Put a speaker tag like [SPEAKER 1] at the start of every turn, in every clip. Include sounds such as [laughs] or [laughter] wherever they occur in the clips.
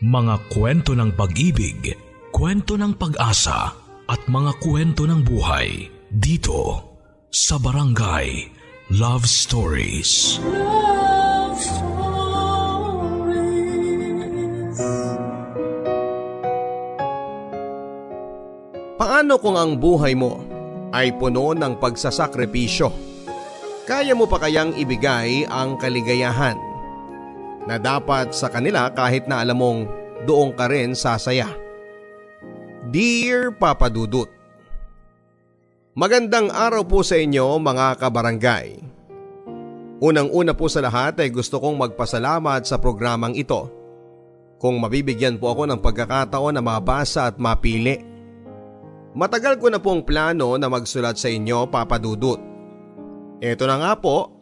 [SPEAKER 1] Mga kwento ng pag-ibig, kwento ng pag-asa at mga kwento ng buhay dito sa Barangay Love Stories. Love Stories.
[SPEAKER 2] Paano kung ang buhay mo ay puno ng pagsasakripisyo? Kaya mo pa kayang ibigay ang kaligayahan na dapat sa kanila kahit na alam mong doon ka rin sasaya. Dear Papa Dudut, Magandang araw po sa inyo mga kabarangay. Unang-una po sa lahat ay gusto kong magpasalamat sa programang ito. Kung mabibigyan po ako ng pagkakataon na mabasa at mapili. Matagal ko na pong plano na magsulat sa inyo Papa Dudut. Ito na nga po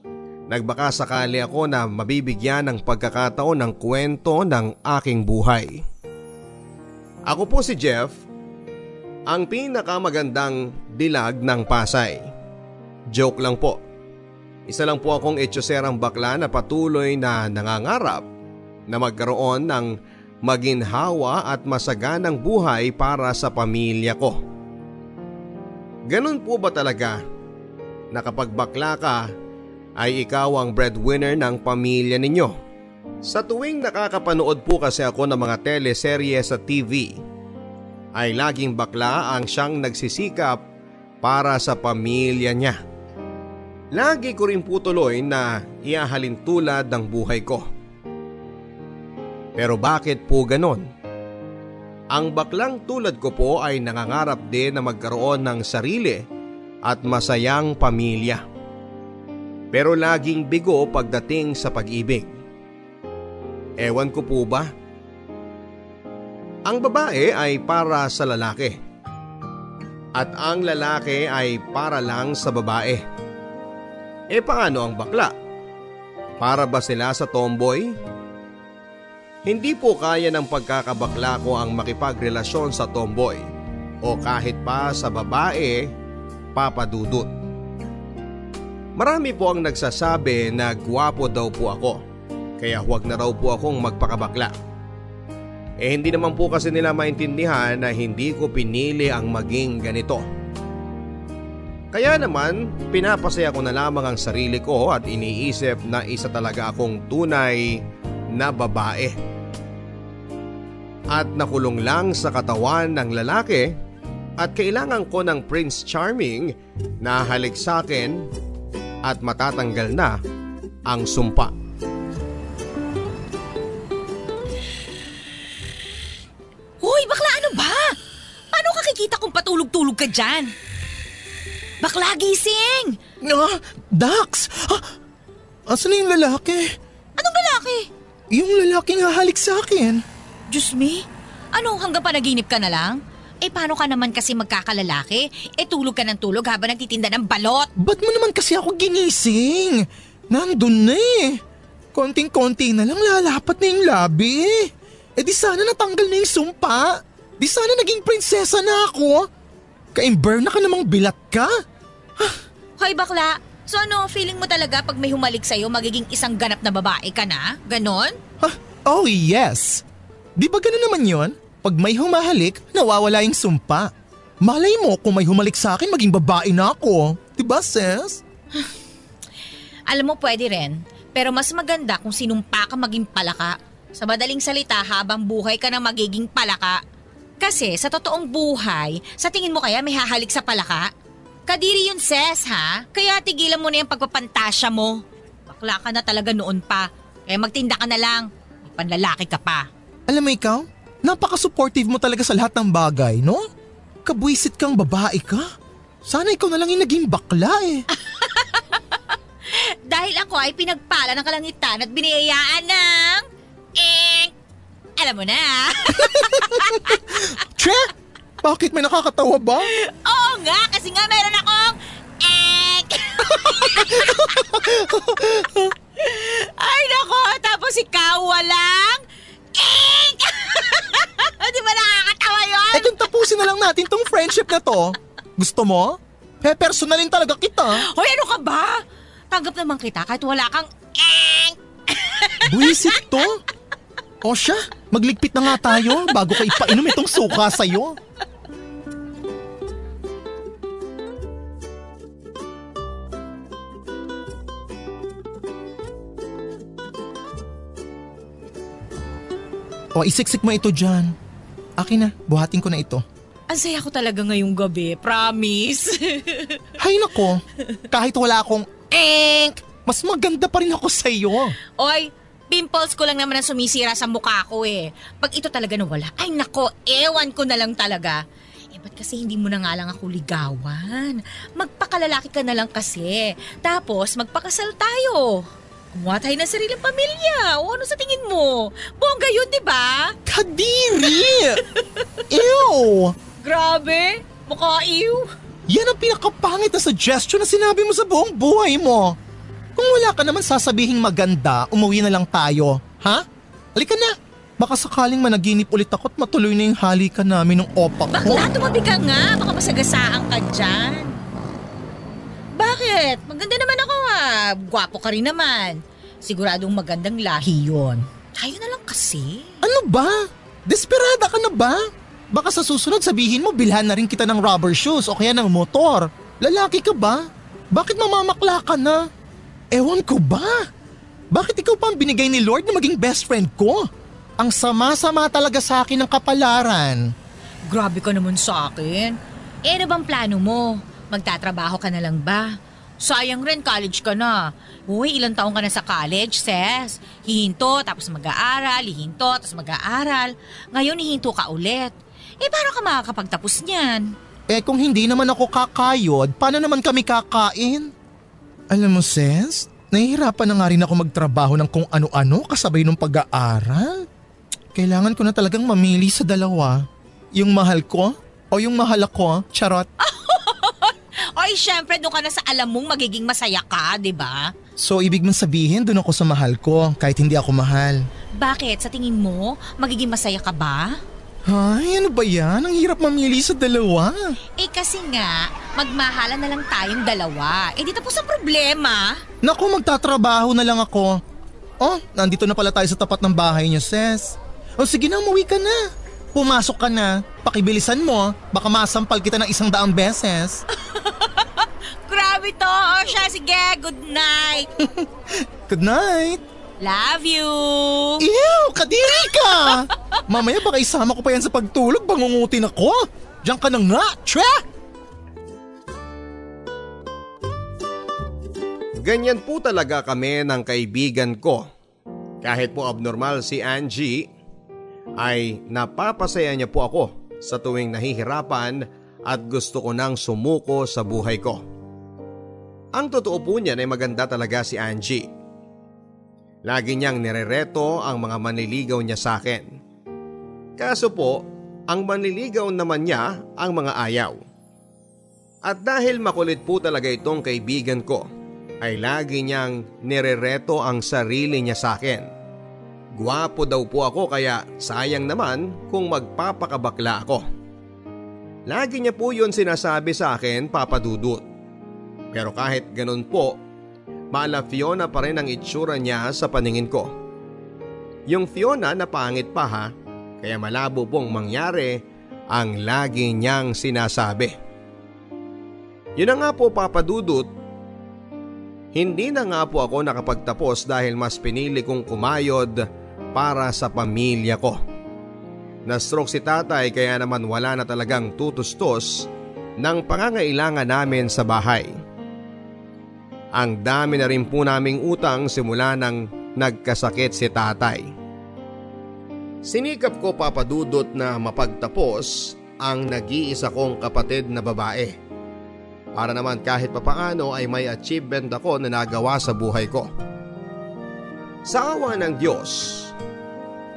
[SPEAKER 2] Nagbaka sakali ako na mabibigyan ng pagkakataon ng kwento ng aking buhay. Ako po si Jeff, ang pinakamagandang dilag ng Pasay. Joke lang po. Isa lang po akong etyoserang bakla na patuloy na nangangarap na magkaroon ng maginhawa at masaganang buhay para sa pamilya ko. Ganun po ba talaga na kapag bakla ka ay ikaw ang breadwinner ng pamilya ninyo. Sa tuwing nakakapanood po kasi ako ng mga teleserye sa TV, ay laging bakla ang siyang nagsisikap para sa pamilya niya. Lagi ko rin po tuloy na iahalin tulad ng buhay ko. Pero bakit po ganon? Ang baklang tulad ko po ay nangangarap din na magkaroon ng sarili at masayang pamilya pero laging bigo pagdating sa pag-ibig. Ewan ko po ba? Ang babae ay para sa lalaki. At ang lalaki ay para lang sa babae. E paano ang bakla? Para ba sila sa tomboy? Hindi po kaya ng pagkakabakla ko ang makipagrelasyon sa tomboy o kahit pa sa babae papadudot. Marami po ang nagsasabi na gwapo daw po ako. Kaya huwag na raw po akong magpakabakla. Eh hindi naman po kasi nila maintindihan na hindi ko pinili ang maging ganito. Kaya naman, pinapasaya ko na lamang ang sarili ko at iniisip na isa talaga akong tunay na babae. At nakulong lang sa katawan ng lalaki at kailangan ko ng Prince Charming na halik sa akin at matatanggal na ang sumpa.
[SPEAKER 3] Hoy, bakla ano ba? Paano kakikita kung patulog-tulog ka dyan? Bakla gising!
[SPEAKER 4] Ah, Dax! Ah, asan na yung lalaki?
[SPEAKER 3] Anong lalaki?
[SPEAKER 4] Yung lalaking hahalik sa akin.
[SPEAKER 3] Diyos me, ano hanggang panaginip ka na lang? Eh paano ka naman kasi magkakalalaki? Eh tulog ka ng tulog habang nagtitinda ng balot.
[SPEAKER 4] Ba't mo naman kasi ako ginising? Nandun na eh. Konting-konti na lang lalapat na yung labi eh. di sana natanggal na yung sumpa. Di sana naging prinsesa na ako. Ka-imber na ka namang bilat ka.
[SPEAKER 3] Hoy bakla, so ano feeling mo talaga pag may humalik sa'yo magiging isang ganap na babae ka na? Ganon?
[SPEAKER 4] Huh? Oh yes. Di ba ganon naman yon? Pag may humahalik, nawawala yung sumpa. Malay mo kung may humalik sa akin, maging babae na ako. Diba, sis? [sighs]
[SPEAKER 3] Alam mo, pwede rin. Pero mas maganda kung sinumpa ka maging palaka. Sa madaling salita, habang buhay ka na magiging palaka. Kasi sa totoong buhay, sa tingin mo kaya may hahalik sa palaka? Kadiri yun, Ses, ha? Kaya tigilan mo na yung pagpapantasya mo. Bakla ka na talaga noon pa. Kaya magtinda ka na lang. May panlalaki ka pa.
[SPEAKER 4] Alam mo ikaw, Napaka-supportive mo talaga sa lahat ng bagay, no? Kabwisit kang babae ka. Sana ikaw na lang yung naging bakla eh. [laughs]
[SPEAKER 3] Dahil ako ay pinagpala ng kalangitan at biniyayaan ng... Eh, alam mo na. [laughs]
[SPEAKER 4] che? Bakit may nakakatawa ba?
[SPEAKER 3] Oo nga, kasi nga meron akong... Eh, [laughs] ay nako, tapos ikaw walang... Eh, [laughs] Di ba nakakatawa yun?
[SPEAKER 4] Eh kung tapusin na lang natin tong friendship na to, gusto mo? Eh, personalin talaga kita.
[SPEAKER 3] Hoy, ano ka ba? Tanggap naman kita kahit wala kang... [laughs]
[SPEAKER 4] Buisit to? O siya, Magligpit na nga tayo bago ka ipainom itong suka sa'yo. O isiksik mo ito dyan. Akin na, buhatin ko na ito.
[SPEAKER 3] Ang saya ko talaga ngayong gabi, promise. [laughs]
[SPEAKER 4] Hay nako, kahit wala akong enk, mas maganda pa rin ako sa iyo.
[SPEAKER 3] Oy, pimples ko lang naman ang sumisira sa mukha ko eh. Pag ito talaga nawala, ay nako, ewan ko na lang talaga. Eh, ba't kasi hindi mo na nga lang ako ligawan? Magpakalalaki ka na lang kasi. Tapos, magpakasal tayo. Kumuha tayo ng sariling pamilya. O ano sa tingin mo? Bongga yun, di ba?
[SPEAKER 4] Kadiri! [laughs] Ew!
[SPEAKER 3] Grabe, mukha iw.
[SPEAKER 4] Yan ang pinakapangit na suggestion na sinabi mo sa buong buhay mo. Kung wala ka naman sasabihing maganda, umuwi na lang tayo. Ha? Halika na. Baka sakaling managinip ulit ako at matuloy na yung halika namin ng opa ko.
[SPEAKER 3] Bakla, tumabi ka nga. Baka masagasaan ka dyan. Bakit? Maganda naman ako. Gwapo ka rin naman. Siguradong magandang lahi yun. Tayo na lang kasi.
[SPEAKER 4] Ano ba? Desperada ka na ba? Baka sa susunod sabihin mo bilhan na rin kita ng rubber shoes o kaya ng motor. Lalaki ka ba? Bakit mamamakla ka na? Ewan ko ba? Bakit ikaw pa ang binigay ni Lord na maging best friend ko? Ang sama-sama talaga sa akin ng kapalaran.
[SPEAKER 3] Grabe ka naman sa akin. Eh, ano bang plano mo? Magtatrabaho ka na lang ba? Sayang rin, college ka na. Uy, ilang taong ka na sa college, ses. Hihinto, tapos mag-aaral, hihinto, tapos mag-aaral. Ngayon, hihinto ka ulit. Eh, paano ka makakapagtapos niyan?
[SPEAKER 4] Eh kung hindi naman ako kakayod, paano naman kami kakain? Alam mo, Ses, nahihirapan na nga rin ako magtrabaho ng kung ano-ano kasabay ng pag-aaral. Kailangan ko na talagang mamili sa dalawa. Yung mahal ko o yung mahal ako, charot. [laughs]
[SPEAKER 3] Oy, syempre, doon ka na sa alam mong magiging masaya ka, di ba?
[SPEAKER 4] So ibig mong sabihin doon ako sa mahal ko kahit hindi ako mahal.
[SPEAKER 3] Bakit? Sa tingin mo, magiging masaya ka ba?
[SPEAKER 4] Ay, ano ba yan? Ang hirap mamili sa dalawa.
[SPEAKER 3] Eh kasi nga, magmahala na lang tayong dalawa. Eh di tapos ang problema.
[SPEAKER 4] Naku, magtatrabaho na lang ako. Oh, nandito na pala tayo sa tapat ng bahay niyo, Ses. O sige na, umuwi ka na. Pumasok ka na. Pakibilisan mo. Baka masampal kita ng isang daang beses. [laughs]
[SPEAKER 3] Grabe to. O siya, sige. Good night. [laughs]
[SPEAKER 4] Good night.
[SPEAKER 3] Love you.
[SPEAKER 4] Ew, kadiri ka! Mamaya baka isama ko pa yan sa pagtulog, bangungutin ako. Diyan ka na nga, tra!
[SPEAKER 2] Ganyan po talaga kami ng kaibigan ko. Kahit po abnormal si Angie, ay napapasaya niya po ako sa tuwing nahihirapan at gusto ko nang sumuko sa buhay ko. Ang totoo po niyan ay maganda talaga si Angie. Lagi niyang nirereto ang mga manliligaw niya sa akin. Kaso po, ang manliligaw naman niya ang mga ayaw. At dahil makulit po talaga itong kaibigan ko, ay lagi niyang nirereto ang sarili niya sa akin. Gwapo daw po ako kaya sayang naman kung magpapakabakla ako. Lagi niya po yun sinasabi sa akin, Papa Dudut. Pero kahit ganun po, mala Fiona pa rin ang itsura niya sa paningin ko. Yung Fiona na pangit pa ha, kaya malabo pong mangyari ang lagi niyang sinasabi. Yun na nga po papadudot, hindi na nga po ako nakapagtapos dahil mas pinili kong kumayod para sa pamilya ko. Na-stroke si tatay kaya naman wala na talagang tutustos ng pangangailangan namin sa bahay. Ang dami na rin po naming utang simula nang nagkasakit si tatay. Sinikap ko papadudot na mapagtapos ang nag-iisa kong kapatid na babae. Para naman kahit papaano ay may achievement ako na nagawa sa buhay ko. Sa awa ng Diyos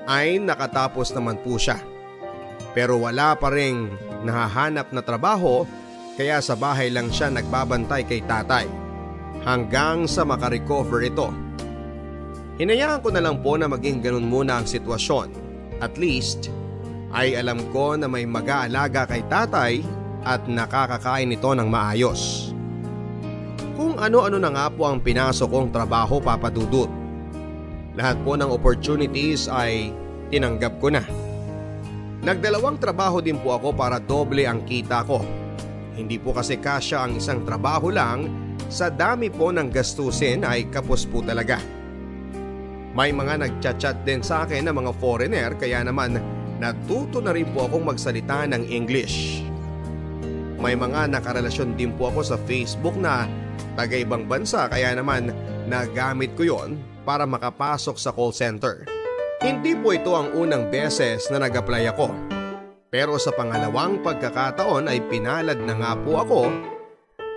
[SPEAKER 2] ay nakatapos naman po siya. Pero wala pa rin nahahanap na trabaho kaya sa bahay lang siya nagbabantay kay tatay hanggang sa makarecover ito. Hinayaan ko na lang po na maging ganun muna ang sitwasyon. At least ay alam ko na may mag-aalaga kay tatay at nakakakain ito ng maayos. Kung ano-ano na nga po ang pinasok kong trabaho papadudot. Lahat po ng opportunities ay tinanggap ko na. Nagdalawang trabaho din po ako para doble ang kita ko. Hindi po kasi kasya ang isang trabaho lang sa dami po ng gastusin ay kapos po talaga. May mga nagchat-chat din sa akin ng mga foreigner kaya naman natuto na rin po akong magsalita ng English. May mga nakarelasyon din po ako sa Facebook na taga ibang bansa kaya naman nagamit ko yon para makapasok sa call center. Hindi po ito ang unang beses na nag-apply ako. Pero sa pangalawang pagkakataon ay pinalad na nga po ako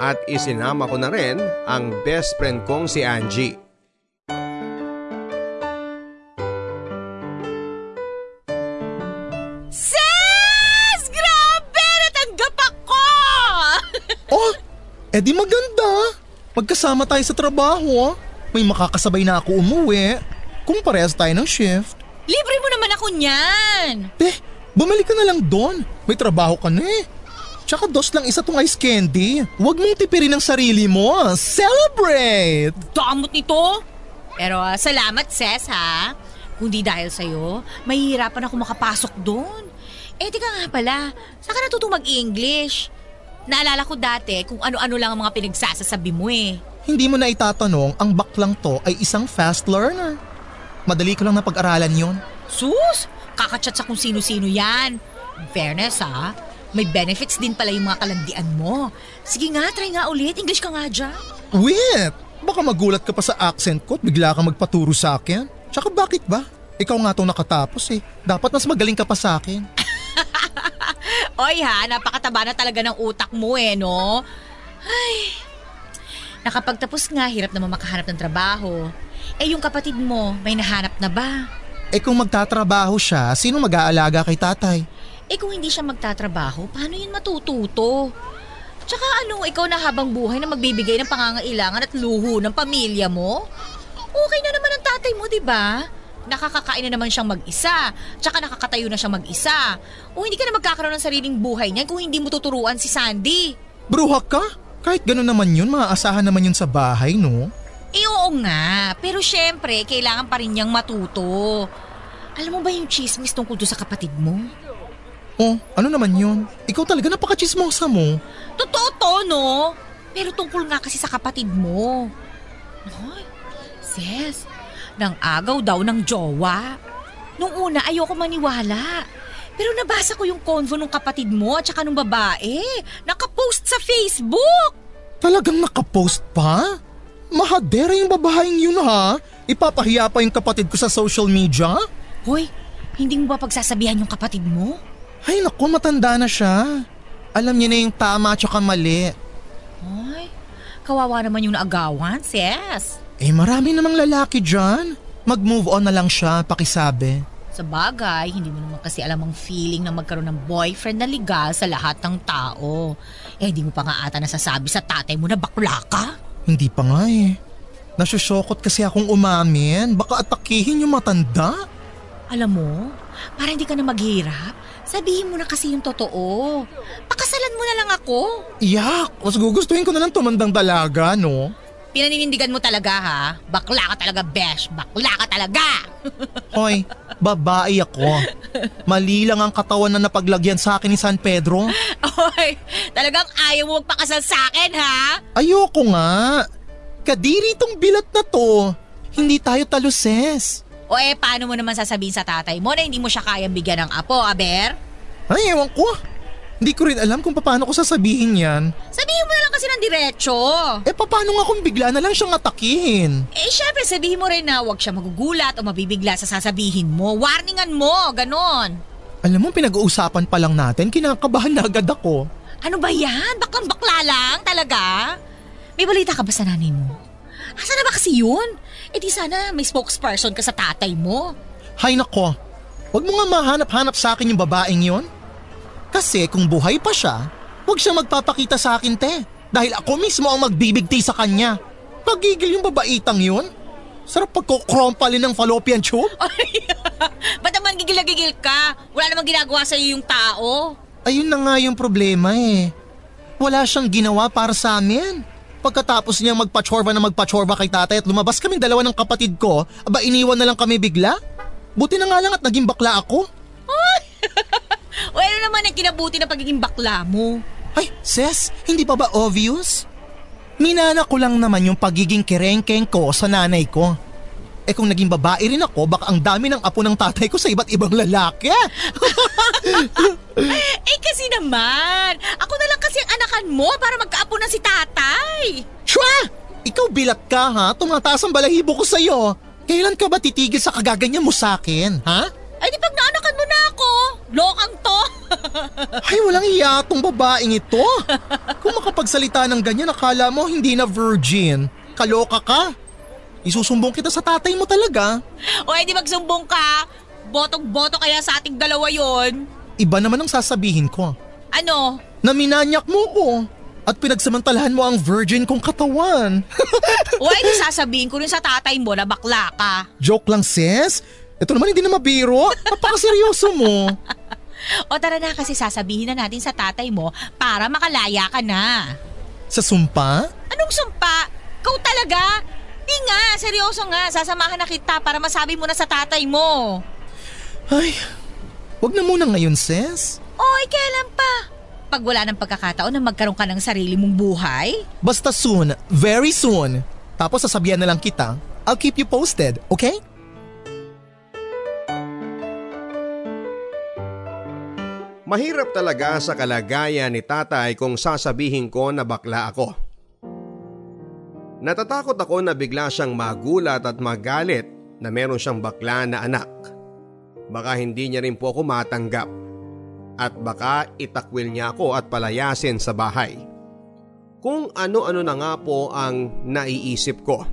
[SPEAKER 2] at isinama ko na rin ang best friend kong si Angie.
[SPEAKER 3] Ses! Grabe! Natanggap ako!
[SPEAKER 4] Oh, edi maganda. Magkasama tayo sa trabaho. May makakasabay na ako umuwi. Kung parehas tayo ng shift.
[SPEAKER 3] Libre mo naman ako niyan!
[SPEAKER 4] Eh, bumalik ka na lang doon. May trabaho ka na eh. Tsaka dos lang isa tong ice candy. Huwag mong tipirin ang sarili mo. Celebrate!
[SPEAKER 3] Damot nito! Pero ah, salamat, Ses, ha? Kung di dahil sa'yo, mahihirapan ako makapasok doon. Eh, tika nga pala, saan ka natutong mag-English? Naalala ko dati kung ano-ano lang ang mga pinagsasasabi mo eh.
[SPEAKER 4] Hindi mo na itatanong ang baklang to ay isang fast learner. Madali ko lang napag-aralan yon.
[SPEAKER 3] Sus! Kakachat sa kung sino-sino yan. In fairness ha, may benefits din pala yung mga kalandian mo. Sige nga, try nga ulit. English ka nga dyan.
[SPEAKER 4] Wait! Baka magulat ka pa sa accent ko at bigla kang magpaturo sa akin. Tsaka bakit ba? Ikaw nga itong nakatapos eh. Dapat mas magaling ka pa sa akin. [laughs]
[SPEAKER 3] Oy ha, napakataba na talaga ng utak mo eh, no? Ay, nakapagtapos nga, hirap naman makahanap ng trabaho. Eh yung kapatid mo, may nahanap na ba?
[SPEAKER 4] Eh kung magtatrabaho siya, sino mag-aalaga kay tatay?
[SPEAKER 3] Eh kung hindi siya magtatrabaho, paano yun matututo? Tsaka ano, ikaw na habang buhay na magbibigay ng pangangailangan at luho ng pamilya mo? Okay na naman ang tatay mo, di ba? Nakakakain na naman siyang mag-isa. Tsaka nakakatayo na siyang mag-isa. O hindi ka na magkakaroon ng sariling buhay niyan kung hindi mo tuturuan si Sandy.
[SPEAKER 4] Bruhak ka? Kahit gano'n naman yun, maaasahan naman yun sa bahay, no?
[SPEAKER 3] Eh oo nga, pero syempre, kailangan pa rin niyang matuto. Alam mo ba yung chismis tungkol doon sa kapatid mo?
[SPEAKER 4] Oh, ano naman yun? Ikaw talaga napakachismosa mo.
[SPEAKER 3] Totoo to, no? Pero tungkol nga kasi sa kapatid mo. Ay, sis, nang agaw daw ng jowa. Nung una, ayoko maniwala. Pero nabasa ko yung convo ng kapatid mo at saka nung babae. Nakapost sa Facebook.
[SPEAKER 4] Talagang nakapost pa? Mahadera yung babaeng yun ha? Ipapahiya pa yung kapatid ko sa social media?
[SPEAKER 3] Hoy, hindi mo ba pagsasabihan yung kapatid mo?
[SPEAKER 4] Ay naku, matanda na siya. Alam niya na yung tama at saka mali.
[SPEAKER 3] Ay, kawawa naman yung naagawan, sis.
[SPEAKER 4] Eh marami namang lalaki dyan. Mag-move on na lang siya, pakisabi.
[SPEAKER 3] Sa bagay, hindi mo naman kasi alam ang feeling na magkaroon ng boyfriend na legal sa lahat ng tao. Eh, di mo pa nga ata nasasabi sa tatay mo na bakla ka.
[SPEAKER 4] Hindi pa nga eh. Nasusokot kasi akong umamin. Baka atakihin yung matanda.
[SPEAKER 3] Alam mo, para hindi ka na maghirap, sabihin mo na kasi yung totoo. Pakasalan mo na lang ako.
[SPEAKER 4] Iyak! Mas gugustuhin ko na lang tumandang dalaga, no?
[SPEAKER 3] Pinaninindigan mo talaga ha? Bakla ka talaga, besh. Bakla ka talaga. [laughs]
[SPEAKER 4] Hoy, babae ako. Mali lang ang katawan na napaglagyan sa akin ni San Pedro.
[SPEAKER 3] Oy, talagang ayaw mo magpakasal sa akin ha?
[SPEAKER 4] Ayoko nga. Kadiri tong bilat na to. Hindi tayo taluses.
[SPEAKER 3] O eh, paano mo naman sasabihin sa tatay mo na hindi mo siya kayang bigyan ng apo, Aber?
[SPEAKER 4] Ay, ewan ko. Hindi ko rin alam kung paano ko sasabihin yan.
[SPEAKER 3] Sabihin mo na lang kasi ng diretso.
[SPEAKER 4] Eh paano nga kung bigla na lang siyang atakihin?
[SPEAKER 3] Eh, syempre, sabihin mo rin na huwag siya magugulat o mabibigla sa sasabihin mo. Warningan mo, ganon.
[SPEAKER 4] Alam mo, pinag-uusapan pa lang natin, kinakabahan na agad ako.
[SPEAKER 3] Ano ba yan? Baklang bakla lang, talaga? May balita ka ba sa nanay mo? Asa na ba kasi yun? Eh di sana may spokesperson ka sa tatay mo.
[SPEAKER 4] Hay nako, wag mo nga mahanap-hanap sa akin yung babaeng yon. Kasi kung buhay pa siya, wag siya magpapakita sa akin te. Dahil ako mismo ang magbibigti sa kanya. Pagigil yung babaitang yun. Sarap pagkukrompalin ng fallopian tube. [laughs]
[SPEAKER 3] Ay, ba't naman gigil-gigil ka? Wala namang ginagawa sa iyo yung tao.
[SPEAKER 4] Ayun na nga yung problema eh. Wala siyang ginawa para sa amin. Pagkatapos niya magpachorba na magpachorba kay tatay at lumabas kaming dalawa ng kapatid ko, aba iniwan na lang kami bigla? Buti na nga lang at naging bakla ako. [laughs]
[SPEAKER 3] O ano naman ang kinabuti ng pagiging bakla mo?
[SPEAKER 4] Ay, Ses, hindi pa ba obvious? Minana ko lang naman yung pagiging kerengkeng ko sa nanay ko. Eh kung naging babae rin ako, baka ang dami ng apo ng tatay ko sa iba't ibang lalaki. [laughs]
[SPEAKER 3] Eh kasi naman, ako na lang kasi ang anakan mo para magkaapo na si tatay.
[SPEAKER 4] Shwa! Ikaw bilat ka ha, tumataas ang balahibo ko sa'yo. Kailan ka ba titigil sa kagaganyan mo sa akin, ha?
[SPEAKER 3] Lokang to. [laughs]
[SPEAKER 4] Ay, walang iya tong babaeng ito. Kung makapagsalita ng ganyan, akala mo hindi na virgin. Kaloka ka. Isusumbong kita sa tatay mo talaga.
[SPEAKER 3] o edi magsumbong ka. Botong-boto kaya sa ating dalawa yon.
[SPEAKER 4] Iba naman ang sasabihin ko.
[SPEAKER 3] Ano?
[SPEAKER 4] Na minanyak mo ko. At pinagsamantalahan mo ang virgin kong katawan. [laughs]
[SPEAKER 3] O edi sasabihin ko rin sa tatay mo na bakla ka.
[SPEAKER 4] Joke lang, sis. Ito naman hindi na mabiro. Napakaseryoso mo. [laughs]
[SPEAKER 3] O tara na kasi sasabihin na natin sa tatay mo para makalaya ka na.
[SPEAKER 4] Sa sumpa?
[SPEAKER 3] Anong sumpa? Kau talaga? Di nga, seryoso nga. Sasamahan na kita para masabi mo na sa tatay mo.
[SPEAKER 4] Ay, wag na muna ngayon, sis.
[SPEAKER 3] Oy, kailan pa? Pag wala ng pagkakataon na magkaroon ka ng sarili mong buhay?
[SPEAKER 4] Basta soon, very soon. Tapos sasabihan na lang kita, I'll keep you posted, okay?
[SPEAKER 2] Mahirap talaga sa kalagayan ni tatay kung sasabihin ko na bakla ako. Natatakot ako na bigla siyang magulat at magalit na meron siyang bakla na anak. Baka hindi niya rin po ako matanggap. At baka itakwil niya ako at palayasin sa bahay. Kung ano-ano na nga po ang naiisip ko.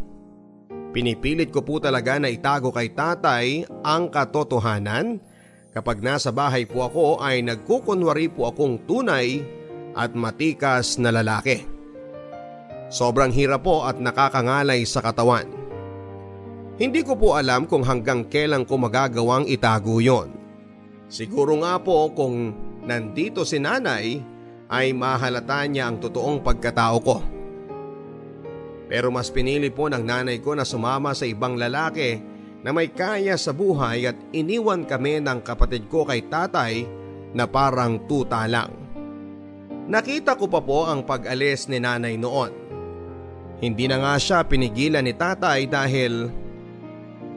[SPEAKER 2] Pinipilit ko po talaga na itago kay tatay ang katotohanan Kapag nasa bahay po ako ay nagkukunwari po akong tunay at matikas na lalaki. Sobrang hirap po at nakakangalay sa katawan. Hindi ko po alam kung hanggang kailan ko magagawang itago yon. Siguro nga po kung nandito si nanay ay mahalata niya ang totoong pagkatao ko. Pero mas pinili po ng nanay ko na sumama sa ibang lalaki na may kaya sa buhay at iniwan kami ng kapatid ko kay tatay na parang tuta lang. Nakita ko pa po ang pag-alis ni nanay noon. Hindi na nga siya pinigilan ni tatay dahil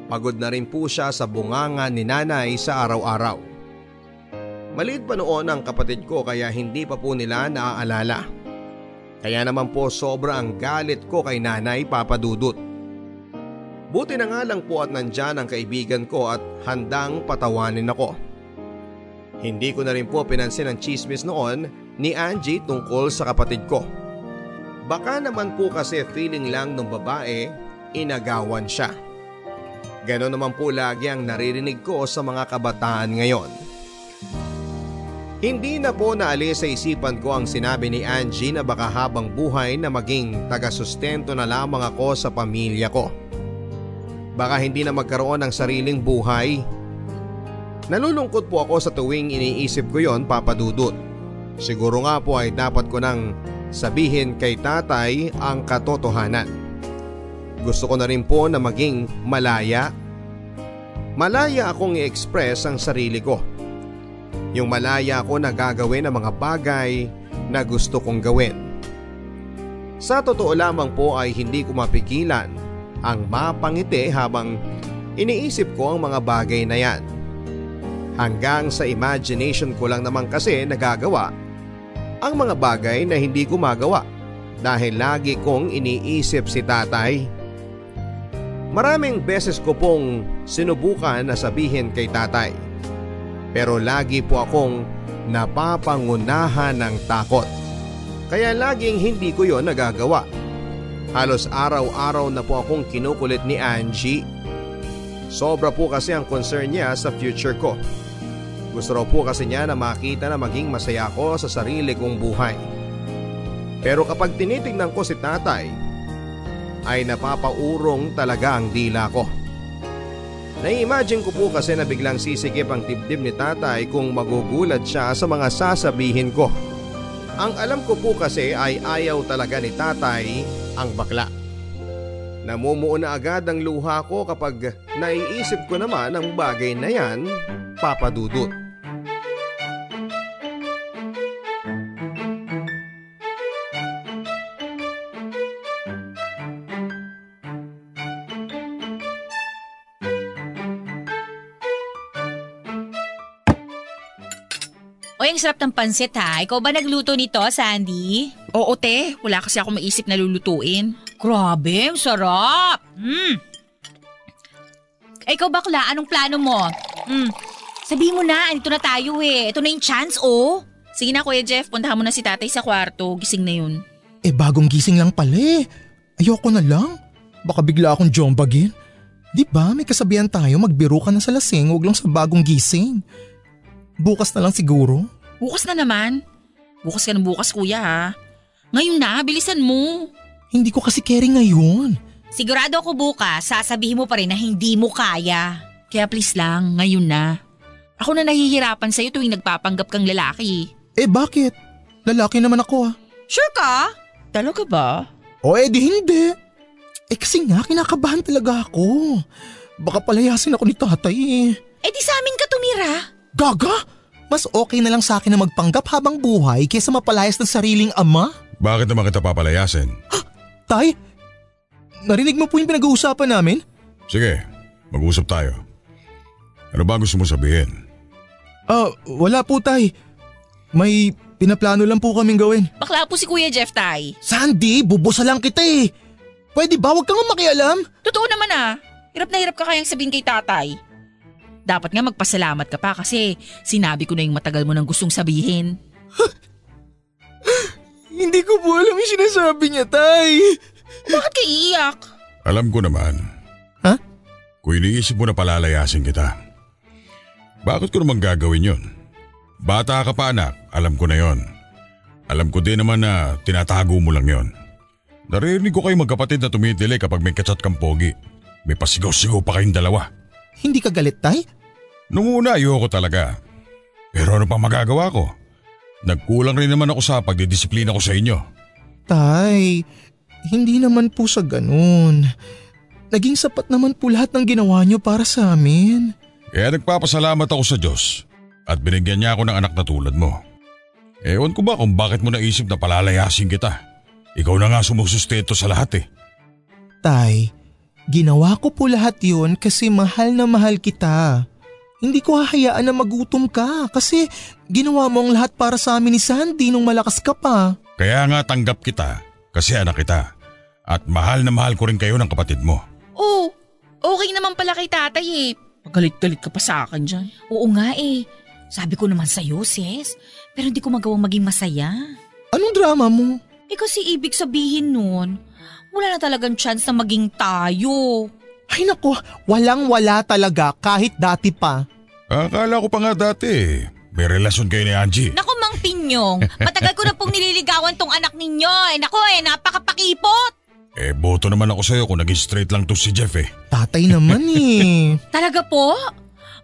[SPEAKER 2] pagod na rin po siya sa bunganga ni nanay sa araw-araw. Maliit pa noon ang kapatid ko kaya hindi pa po nila naaalala. Kaya naman po sobra ang galit ko kay nanay papadudot. Buti na nga lang po at nandyan ang kaibigan ko at handang patawanin ako. Hindi ko na rin po pinansin ang chismis noon ni Angie tungkol sa kapatid ko. Baka naman po kasi feeling lang ng babae, inagawan siya. Ganon naman po lagi ang naririnig ko sa mga kabataan ngayon. Hindi na po naalis sa isipan ko ang sinabi ni Angie na baka habang buhay na maging taga-sustento na lamang ako sa pamilya ko. Baka hindi na magkaroon ng sariling buhay. Nalulungkot po ako sa tuwing iniisip ko yon papadudot. Siguro nga po ay dapat ko nang sabihin kay tatay ang katotohanan. Gusto ko na rin po na maging malaya. Malaya akong i-express ang sarili ko. Yung malaya ako na gagawin ang mga bagay na gusto kong gawin. Sa totoo lamang po ay hindi ko mapigilan ang mapangiti habang iniisip ko ang mga bagay na yan. Hanggang sa imagination ko lang naman kasi nagagawa ang mga bagay na hindi ko magawa dahil lagi kong iniisip si tatay. Maraming beses ko pong sinubukan na sabihin kay tatay pero lagi po akong napapangunahan ng takot. Kaya laging hindi ko yon nagagawa. Halos araw-araw na po akong kinukulit ni Angie. Sobra po kasi ang concern niya sa future ko. Gusto raw po kasi niya na makita na maging masaya ako sa sarili kong buhay. Pero kapag tinitingnan ko si tatay, ay napapaurong talaga ang dila ko. Nai-imagine ko po kasi na biglang sisikip ang dibdib ni tatay kung magugulat siya sa mga sasabihin ko. Ang alam ko po kasi ay ayaw talaga ni tatay ang bakla. Namumuo na agad ang luha ko kapag naiisip ko naman ang bagay na yan, papadudot.
[SPEAKER 3] Ang sarap ng pansit ha. Ikaw ba nagluto nito, Sandy?
[SPEAKER 5] Oo, te. Wala kasi ako maisip na lulutuin.
[SPEAKER 3] Grabe, ang sarap. Mm. Ikaw bakla, anong plano mo? Mm. Sabihin mo na, andito na tayo eh. Ito na yung chance, oh.
[SPEAKER 5] Sige na, Kuya Jeff. Puntahan mo na si tatay sa kwarto. Gising na yun.
[SPEAKER 4] Eh bagong gising lang pala eh. Ayoko na lang. Baka bigla akong jombagin. Di ba may kasabihan tayo magbiro ka na sa lasing huwag lang sa bagong gising. Bukas na lang siguro.
[SPEAKER 5] Bukas na naman. Bukas ka ng bukas, kuya ha. Ngayon na, bilisan mo.
[SPEAKER 4] Hindi ko kasi caring ngayon.
[SPEAKER 3] Sigurado ako bukas, sasabihin mo pa rin na hindi mo kaya.
[SPEAKER 5] Kaya please lang, ngayon na. Ako na nahihirapan sa'yo tuwing nagpapanggap kang lalaki.
[SPEAKER 4] Eh bakit? Lalaki naman ako ah.
[SPEAKER 3] Sure ka?
[SPEAKER 5] Talaga ba?
[SPEAKER 4] O eh di hindi. Eh kasi nga kinakabahan talaga ako. Baka palayasin ako ni tatay eh.
[SPEAKER 3] Eh di sa amin ka tumira.
[SPEAKER 4] Gaga? Mas okay na lang sa akin na magpanggap habang buhay kaysa mapalayas ng sariling ama?
[SPEAKER 6] Bakit naman kita papalayasin?
[SPEAKER 4] Tay, narinig mo po yung pinag-uusapan namin?
[SPEAKER 6] Sige, mag-usap tayo. Ano ba gusto mo sabihin?
[SPEAKER 4] Ah, wala po tay. May pinaplano lang po kaming gawin.
[SPEAKER 5] Bakla po si Kuya Jeff, tay.
[SPEAKER 4] Sandy, bubusa lang kita eh. Pwede ba? Huwag kang makialam.
[SPEAKER 5] Totoo naman ah. Hirap na hirap ka kayang sabihin kay tatay. Dapat nga magpasalamat ka pa kasi sinabi ko na yung matagal mo nang gustong sabihin. [laughs]
[SPEAKER 4] Hindi ko po alam yung sinasabi niya, tay.
[SPEAKER 5] Bakit ka iiyak?
[SPEAKER 6] Alam ko naman.
[SPEAKER 4] Ha?
[SPEAKER 6] Kung iniisip mo na palalayasin kita. Bakit ko naman gagawin yon? Bata ka pa anak, alam ko na yon. Alam ko din naman na tinatago mo lang yon. Naririnig ko kayo magkapatid na tumitili kapag may kachat kang pogi. May pasigaw-sigaw pa kayong dalawa.
[SPEAKER 4] Hindi ka galit, tay?
[SPEAKER 6] Nung una ayoko talaga. Pero ano pa magagawa ko? Nagkulang rin naman ako sa pagdidisiplina ko sa inyo.
[SPEAKER 4] Tay, hindi naman po sa ganun. Naging sapat naman po lahat ng ginawa niyo para sa amin.
[SPEAKER 6] Kaya nagpapasalamat ako sa Diyos at binigyan niya ako ng anak na tulad mo. Ewan ko ba kung bakit mo naisip na palalayasin kita. Ikaw na nga sumusustento sa lahat eh.
[SPEAKER 4] Tay, ginawa ko po lahat yun kasi mahal na mahal kita. Hindi ko hahayaan na magutom ka kasi ginawa mo ang lahat para sa amin ni Sandy nung malakas ka pa.
[SPEAKER 6] Kaya nga tanggap kita kasi anak kita. At mahal na mahal ko rin kayo ng kapatid mo.
[SPEAKER 5] Oh, okay naman pala kay tatay eh. Magalit-galit ka pa sa akin dyan.
[SPEAKER 3] Oo nga eh. Sabi ko naman sa'yo, sis. Pero hindi ko magawang maging masaya.
[SPEAKER 4] Anong drama mo?
[SPEAKER 3] Eh kasi ibig sabihin nun, wala na talagang chance na maging tayo.
[SPEAKER 4] Ay nako, walang wala talaga kahit dati pa.
[SPEAKER 6] Akala ko pa nga dati eh. May relasyon kayo ni Angie.
[SPEAKER 3] Naku, Mang Pinyong, matagal ko na pong nililigawan tong anak ninyo. Eh, naku eh, napakapakipot.
[SPEAKER 6] Eh, boto naman ako sa'yo kung naging straight lang to si Jeff eh.
[SPEAKER 4] Tatay naman [laughs] eh.
[SPEAKER 3] Talaga po?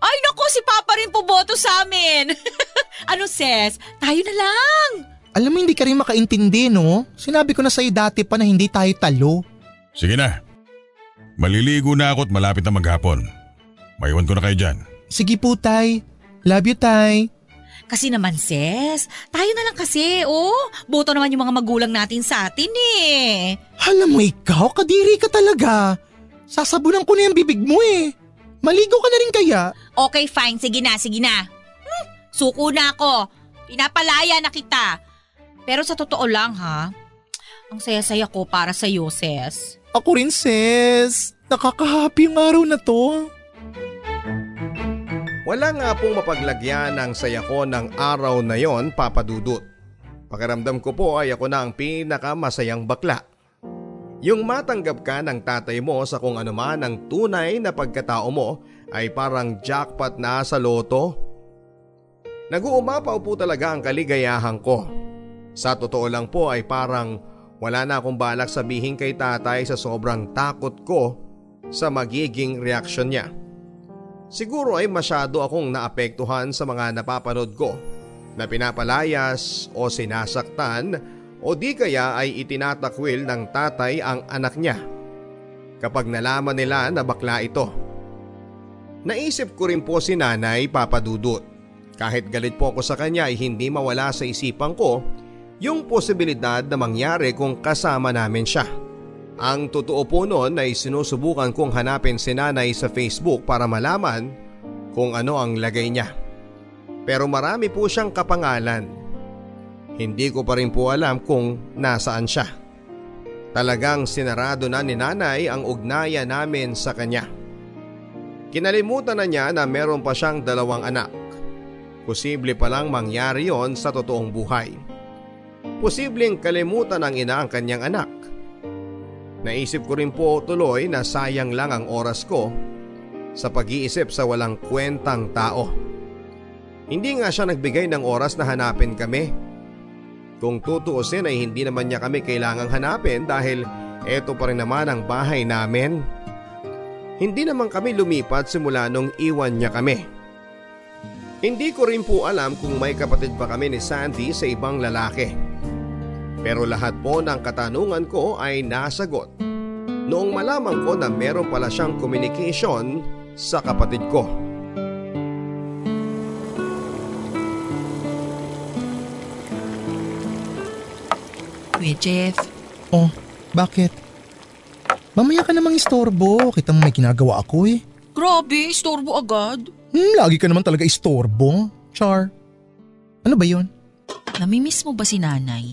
[SPEAKER 3] Ay naku, si Papa rin po boto sa amin. [laughs] ano ses, tayo na lang.
[SPEAKER 4] Alam mo hindi ka rin makaintindi no? Sinabi ko na sa'yo dati pa na hindi tayo talo.
[SPEAKER 6] Sige na. Maliligo na ako at malapit na maghapon. Maiwan ko na kayo dyan.
[SPEAKER 4] Sige po tay. Love you tay.
[SPEAKER 3] Kasi naman ses, tayo na lang kasi, oh. Boto naman yung mga magulang natin sa atin eh.
[SPEAKER 4] Alam mo ikaw, kadiri ka talaga. Sasabunan ko na yung bibig mo eh. Maligo ka na rin kaya?
[SPEAKER 3] Okay, fine. Sige na, sige na. Hmm, suko na ako. Pinapalaya na kita. Pero sa totoo lang ha, ang saya-saya ko para sa iyo, Ses.
[SPEAKER 4] Ako rin sis. Nakakahappy yung araw na to.
[SPEAKER 2] Wala nga pong mapaglagyan ng saya ko ng araw na yon, Papa Dudut. Pakiramdam ko po ay ako na ang pinakamasayang bakla. Yung matanggap ka ng tatay mo sa kung ano man ang tunay na pagkatao mo ay parang jackpot na sa loto. Nag-uumapaw po talaga ang kaligayahan ko. Sa totoo lang po ay parang wala na akong balak sabihin kay tatay sa sobrang takot ko sa magiging reaksyon niya. Siguro ay masyado akong naapektuhan sa mga napapanood ko na pinapalayas o sinasaktan o di kaya ay itinatakwil ng tatay ang anak niya. kapag nalaman nila na bakla ito. Naisip ko rin po si nanay papadudot. Kahit galit po ako sa kanya ay hindi mawala sa isipan ko yung posibilidad na mangyari kung kasama namin siya. Ang totoo po noon ay sinusubukan kong hanapin si nanay sa Facebook para malaman kung ano ang lagay niya. Pero marami po siyang kapangalan. Hindi ko pa rin po alam kung nasaan siya. Talagang sinarado na ni nanay ang ugnayan namin sa kanya. Kinalimutan na niya na meron pa siyang dalawang anak. Posible palang mangyari yon sa totoong buhay. Posibleng kalimutan ng ina ang kanyang anak. Naisip ko rin po tuloy na sayang lang ang oras ko sa pag-iisip sa walang kwentang tao. Hindi nga siya nagbigay ng oras na hanapin kami. Kung tutuusin ay hindi naman niya kami kailangang hanapin dahil eto pa rin naman ang bahay namin. Hindi naman kami lumipat simula nung iwan niya kami. Hindi ko rin po alam kung may kapatid pa kami ni Sandy sa ibang lalaki. Pero lahat po ng katanungan ko ay nasagot noong malaman ko na meron pala siyang communication sa kapatid ko.
[SPEAKER 5] Kuya Jeff,
[SPEAKER 4] Oh, bakit? Mamaya ka namang istorbo. Kita mo may ginagawa ako eh.
[SPEAKER 5] grabe, istorbo agad.
[SPEAKER 4] Hmm, lagi ka naman talaga istorbo. Char. Ano ba yon?
[SPEAKER 5] Namimiss mo ba si nanay?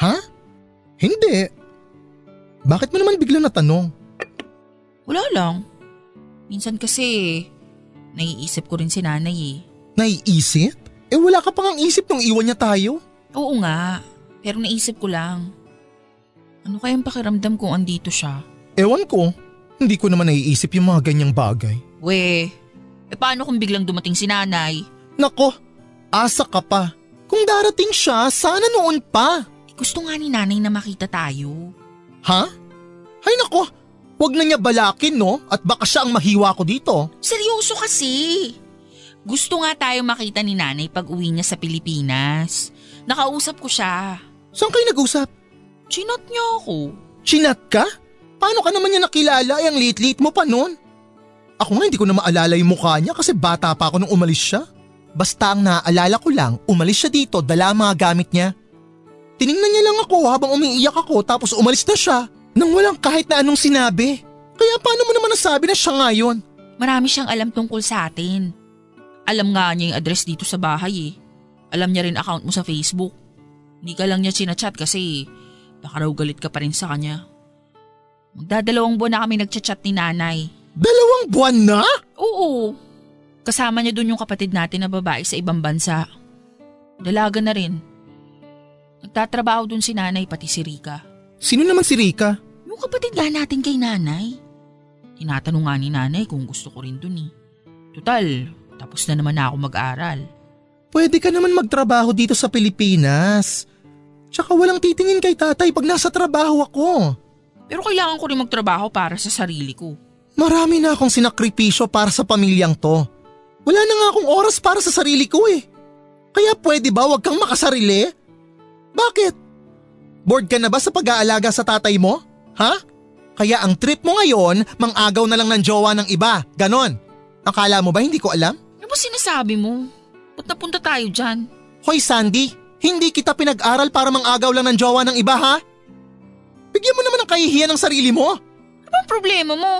[SPEAKER 4] Ha? Hindi. Bakit mo naman bigla natanong?
[SPEAKER 5] Wala lang. Minsan kasi, naiisip ko rin si nanay eh.
[SPEAKER 4] Naiisip? Eh wala ka pang ang isip nung iwan niya tayo.
[SPEAKER 5] Oo nga, pero naisip ko lang. Ano kayang pakiramdam kung andito siya?
[SPEAKER 4] Ewan ko. Hindi ko naman naiisip yung mga ganyang bagay.
[SPEAKER 5] We, eh paano kung biglang dumating si nanay?
[SPEAKER 4] Nako, asa ka pa. Kung darating siya, sana noon pa.
[SPEAKER 5] Gusto nga ni nanay na makita tayo.
[SPEAKER 4] Ha? Ay nako, wag na niya balakin no at baka siya ang mahiwa ko dito.
[SPEAKER 5] Seryoso kasi. Gusto nga tayo makita ni nanay pag uwi niya sa Pilipinas. Nakausap ko siya.
[SPEAKER 4] Saan kayo nag-usap?
[SPEAKER 5] Chinat niya ako.
[SPEAKER 4] Chinat ka? Paano ka naman niya nakilala ay ang lit-lit mo pa noon? Ako nga hindi ko na maalala yung mukha niya kasi bata pa ako nung umalis siya. Basta ang naaalala ko lang, umalis siya dito dala ang mga gamit niya. Tiningnan niya lang ako habang umiiyak ako tapos umalis na siya nang walang kahit na anong sinabi. Kaya paano mo naman nasabi na siya ngayon?
[SPEAKER 5] Marami siyang alam tungkol sa atin. Alam nga niya yung address dito sa bahay eh. Alam niya rin account mo sa Facebook. Hindi ka lang niya sinachat kasi baka raw galit ka pa rin sa kanya. Magdadalawang buwan na kami nagchat-chat ni nanay.
[SPEAKER 4] Dalawang buwan na?
[SPEAKER 5] Oo. Kasama niya dun yung kapatid natin na babae sa ibang bansa. Dalaga na rin. Nagtatrabaho dun si nanay pati si Rika.
[SPEAKER 4] Sino naman si Rika?
[SPEAKER 5] Yung kapatid nga natin kay nanay. Tinatanong nga ni nanay kung gusto ko rin dun eh. Total, tapos na naman ako mag-aral.
[SPEAKER 4] Pwede ka naman magtrabaho dito sa Pilipinas. Tsaka walang titingin kay tatay pag nasa trabaho ako.
[SPEAKER 5] Pero kailangan ko rin magtrabaho para sa sarili ko.
[SPEAKER 4] Marami na akong sinakripisyo para sa pamilyang to. Wala na nga akong oras para sa sarili ko eh. Kaya pwede ba wag kang makasarili? Bakit? Bored ka na ba sa pag-aalaga sa tatay mo? Ha? Kaya ang trip mo ngayon, mang-agaw na lang ng jowa ng iba. Ganon. Akala mo ba hindi ko alam?
[SPEAKER 5] Ano ba sinasabi mo? Ba't napunta tayo dyan?
[SPEAKER 4] Hoy Sandy, hindi kita pinag-aral para mang-agaw lang ng jowa ng iba ha? Bigyan mo naman ng kahihiyan ng sarili mo.
[SPEAKER 5] Ano bang problema mo?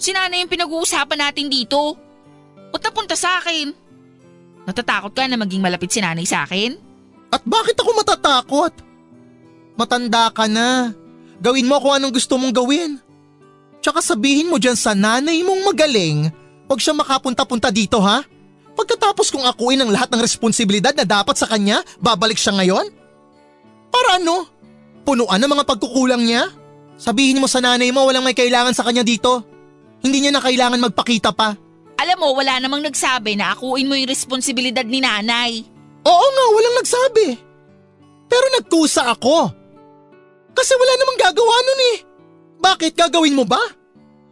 [SPEAKER 5] Si nanay yung pinag-uusapan natin dito. Ba't napunta sa akin? Natatakot ka na maging malapit si nanay sa akin?
[SPEAKER 4] At bakit ako matatakot? Matanda ka na. Gawin mo kung anong gusto mong gawin. Tsaka sabihin mo dyan sa nanay mong magaling, huwag siya makapunta-punta dito ha? Pagkatapos kong akuin ang lahat ng responsibilidad na dapat sa kanya, babalik siya ngayon? Para ano? Punuan ang mga pagkukulang niya? Sabihin mo sa nanay mo walang may kailangan sa kanya dito. Hindi niya na kailangan magpakita pa.
[SPEAKER 5] Alam mo, wala namang nagsabi na akuin mo yung responsibilidad ni nanay.
[SPEAKER 4] Oo nga, walang nagsabi. Pero nagkusa ako. Kasi wala namang gagawa nun eh. Bakit gagawin mo ba?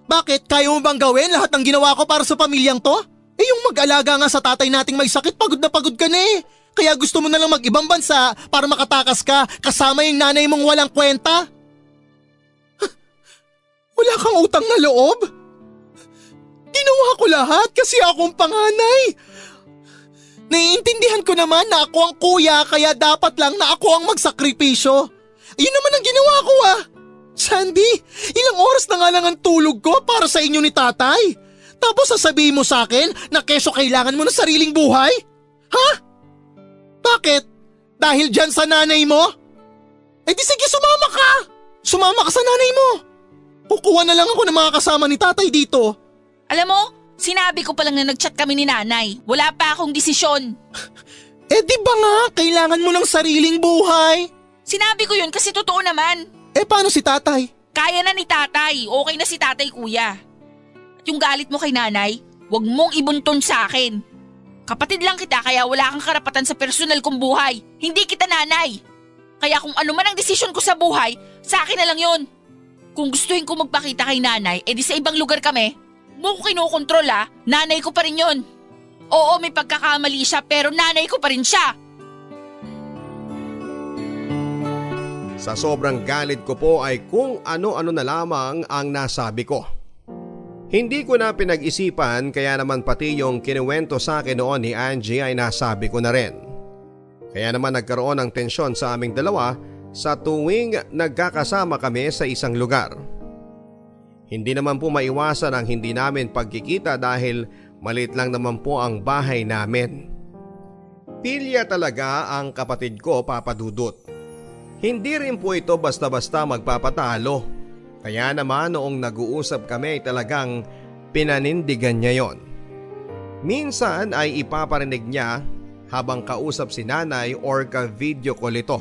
[SPEAKER 4] Bakit kaya mo bang gawin lahat ng ginawa ko para sa pamilyang to? Eh yung mag-alaga nga sa tatay nating may sakit, pagod na pagod ka na eh. Kaya gusto mo na lang mag-ibang bansa para makatakas ka kasama yung nanay mong walang kwenta? [laughs] Wala kang utang na loob? Ginawa ko lahat kasi akong panganay. Naiintindihan ko naman na ako ang kuya kaya dapat lang na ako ang magsakripisyo. Yun naman ang ginawa ko ah. Sandy, ilang oras na nga lang ang tulog ko para sa inyo ni tatay. Tapos sasabihin mo sa akin na keso kailangan mo ng sariling buhay? Ha? Bakit? Dahil dyan sa nanay mo? Eh di sige sumama ka! Sumama ka sa nanay mo! Kukuha na lang ako ng mga kasama ni tatay dito.
[SPEAKER 5] Alam mo, sinabi ko pa lang na nagchat kami ni nanay. Wala pa akong desisyon. [laughs]
[SPEAKER 4] Eh di ba nga, kailangan mo ng sariling buhay?
[SPEAKER 5] Sinabi ko yun kasi totoo naman.
[SPEAKER 4] Eh paano si tatay?
[SPEAKER 5] Kaya na ni tatay. Okay na si tatay kuya. At yung galit mo kay nanay, wag mong ibunton sa akin. Kapatid lang kita kaya wala kang karapatan sa personal kong buhay. Hindi kita nanay. Kaya kung ano man ang desisyon ko sa buhay, sa akin na lang yon. Kung gustuhin ko magpakita kay nanay, edi sa ibang lugar kami. Mo ko kinukontrol ah, nanay ko pa rin yon. Oo, may pagkakamali siya pero nanay ko pa rin siya.
[SPEAKER 2] Sa sobrang galit ko po ay kung ano-ano na lamang ang nasabi ko. Hindi ko na pinag-isipan kaya naman pati yung kinuwento sa akin noon ni Angie ay nasabi ko na rin. Kaya naman nagkaroon ng tensyon sa aming dalawa sa tuwing nagkakasama kami sa isang lugar. Hindi naman po maiwasan ang hindi namin pagkikita dahil malit lang naman po ang bahay namin. Pilya talaga ang kapatid ko papadudot. Hindi rin po ito basta-basta magpapatalo. Kaya naman noong nag-uusap kami talagang pinanindigan niya yon. Minsan ay ipaparinig niya habang kausap si nanay or ka-video call ito.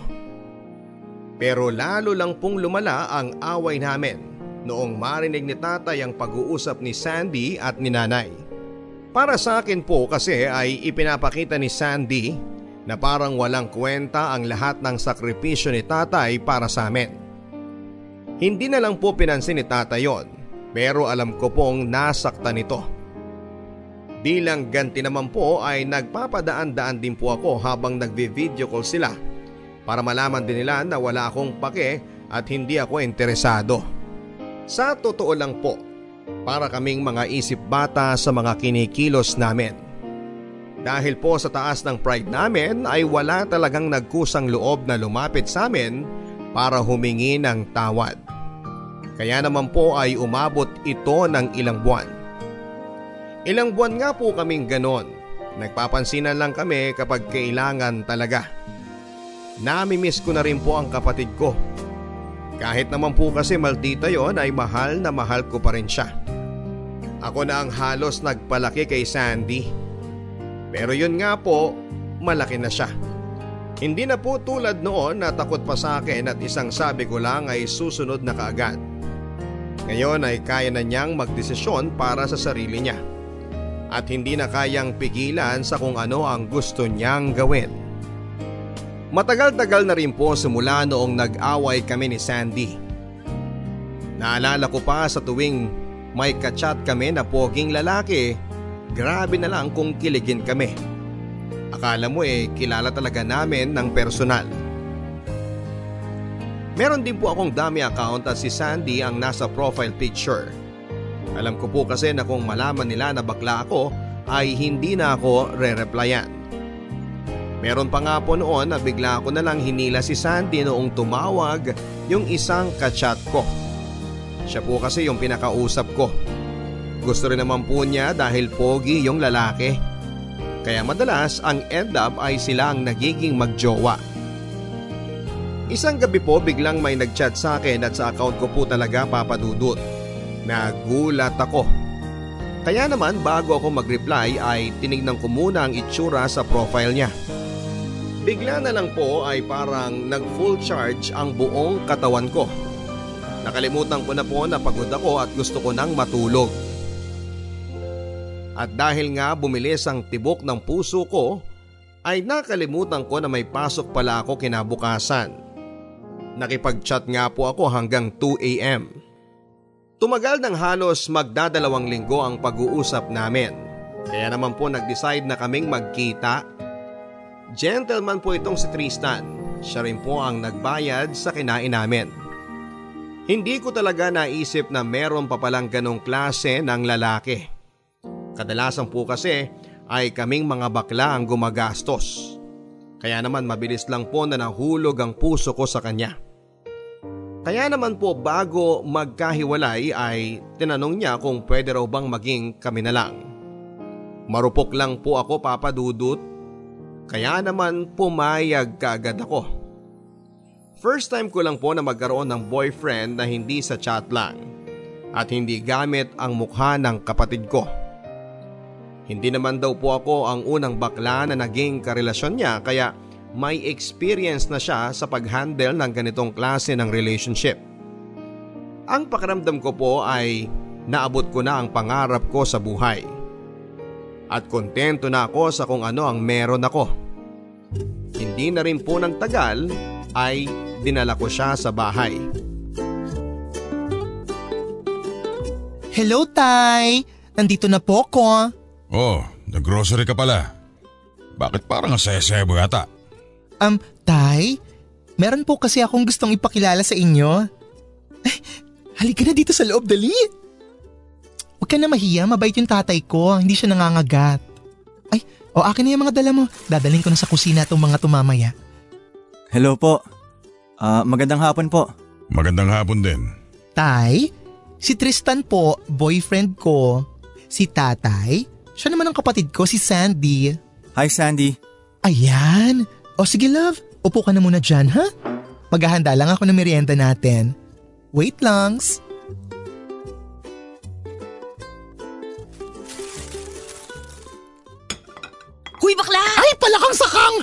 [SPEAKER 2] Pero lalo lang pong lumala ang away namin noong marinig ni tatay ang pag-uusap ni Sandy at ni nanay. Para sa akin po kasi ay ipinapakita ni Sandy na parang walang kwenta ang lahat ng sakripisyo ni tatay para sa amin. Hindi na lang po pinansin ni tatay yon pero alam ko pong nasaktan ito. Bilang ganti naman po ay nagpapadaan-daan din po ako habang nagvi-video call sila para malaman din nila na wala akong pake at hindi ako interesado. Sa totoo lang po, para kaming mga isip bata sa mga kinikilos namin. Dahil po sa taas ng pride namin ay wala talagang nagkusang loob na lumapit sa amin para humingi ng tawad. Kaya naman po ay umabot ito ng ilang buwan. Ilang buwan nga po kaming ganon. Nagpapansinan lang kami kapag kailangan talaga. Namimiss ko na rin po ang kapatid ko. Kahit naman po kasi maldita yon ay mahal na mahal ko pa rin siya. Ako na ang halos nagpalaki kay Sandy. Pero yun nga po, malaki na siya. Hindi na po tulad noon na takot pa sa akin at isang sabi ko lang ay susunod na kaagad. Ngayon ay kaya na niyang magdesisyon para sa sarili niya. At hindi na kayang pigilan sa kung ano ang gusto niyang gawin. Matagal-tagal na rin po simula noong nag-away kami ni Sandy. Naalala ko pa sa tuwing may kachat kami na poging lalaki, grabe na lang kung kiligin kami. Akala mo eh kilala talaga namin ng personal. Meron din po akong dami account at si Sandy ang nasa profile picture. Alam ko po kasi na kung malaman nila na bakla ako ay hindi na ako re-replyan. Meron pa nga po noon na bigla ko na lang hinila si Sandy noong tumawag yung isang kachat ko. Siya po kasi yung pinakausap ko. Gusto rin naman po niya dahil pogi yung lalaki. Kaya madalas ang end up ay sila ang nagiging magjowa. Isang gabi po biglang may nagchat sa akin at sa account ko po talaga papadudot. Nagulat ako. Kaya naman bago ako mag-reply ay tinignan ko muna ang itsura sa profile niya. Bigla na lang po ay parang nag full charge ang buong katawan ko. Nakalimutan ko na po na pagod ako at gusto ko nang matulog. At dahil nga bumilis ang tibok ng puso ko, ay nakalimutan ko na may pasok pala ako kinabukasan. Nakipag-chat nga po ako hanggang 2 a.m. Tumagal ng halos magdadalawang linggo ang pag-uusap namin. Kaya naman po nag-decide na kaming magkita. Gentleman po itong si Tristan. Siya rin po ang nagbayad sa kinain namin. Hindi ko talaga naisip na meron pa palang ganong klase ng lalaki. Kadalasan po kasi ay kaming mga bakla ang gumagastos. Kaya naman mabilis lang po na nahulog ang puso ko sa kanya. Kaya naman po bago magkahiwalay ay tinanong niya kung pwede raw bang maging kami na lang. Marupok lang po ako papadudot. Kaya naman pumayag kaagad ako. First time ko lang po na magkaroon ng boyfriend na hindi sa chat lang at hindi gamit ang mukha ng kapatid ko. Hindi naman daw po ako ang unang bakla na naging karelasyon niya kaya may experience na siya sa pag-handle ng ganitong klase ng relationship. Ang pakiramdam ko po ay naabot ko na ang pangarap ko sa buhay. At kontento na ako sa kung ano ang meron ako. Hindi na rin po ng tagal ay dinala ko siya sa bahay.
[SPEAKER 4] Hello, Tay! Nandito na po ko.
[SPEAKER 6] Oh, nag-grocery ka pala. Bakit parang ang saya-saya mo yata?
[SPEAKER 4] Um, Tay? Meron po kasi akong gustong ipakilala sa inyo. Eh, halika na dito sa loob, dali! Huwag ka na mahiya, mabait yung tatay ko, hindi siya nangangagat. Ay, o akin na yung mga dala mo. Dadaling ko na sa kusina itong mga tumamaya.
[SPEAKER 7] Hello po. Ah, magandang hapon po.
[SPEAKER 6] Magandang hapon din.
[SPEAKER 4] Tay, si Tristan po, boyfriend ko. Si tatay, siya naman ang kapatid ko, si Sandy.
[SPEAKER 7] Hi Sandy.
[SPEAKER 4] Ayan. O sige love, upo ka na muna dyan ha? Maghahanda lang ako ng merienda natin. Wait langs.
[SPEAKER 3] Huy bakla!
[SPEAKER 4] Ay, palakang sakang!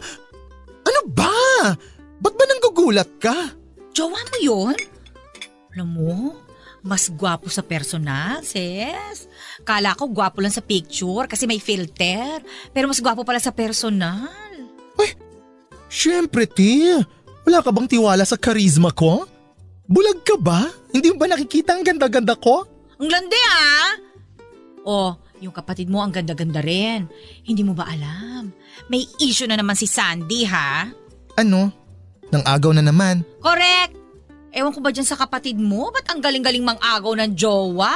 [SPEAKER 4] Ano ba? Ba't ba nanggugulat ka?
[SPEAKER 3] Jowa mo yun? Alam mo, mas gwapo sa personal, sis. Kala ko gwapo lang sa picture kasi may filter. Pero mas gwapo pala sa personal.
[SPEAKER 4] Siyempre, ti. Wala ka bang tiwala sa karisma ko? Bulag ka ba? Hindi mo ba nakikita ang ganda-ganda ko?
[SPEAKER 3] Ang landi ah! Oh, yung kapatid mo ang ganda-ganda rin. Hindi mo ba alam? May issue na naman si Sandy ha?
[SPEAKER 4] Ano? Nang agaw na naman.
[SPEAKER 3] Correct! Ewan ko ba dyan sa kapatid mo? Ba't ang galing-galing mang agaw ng jowa?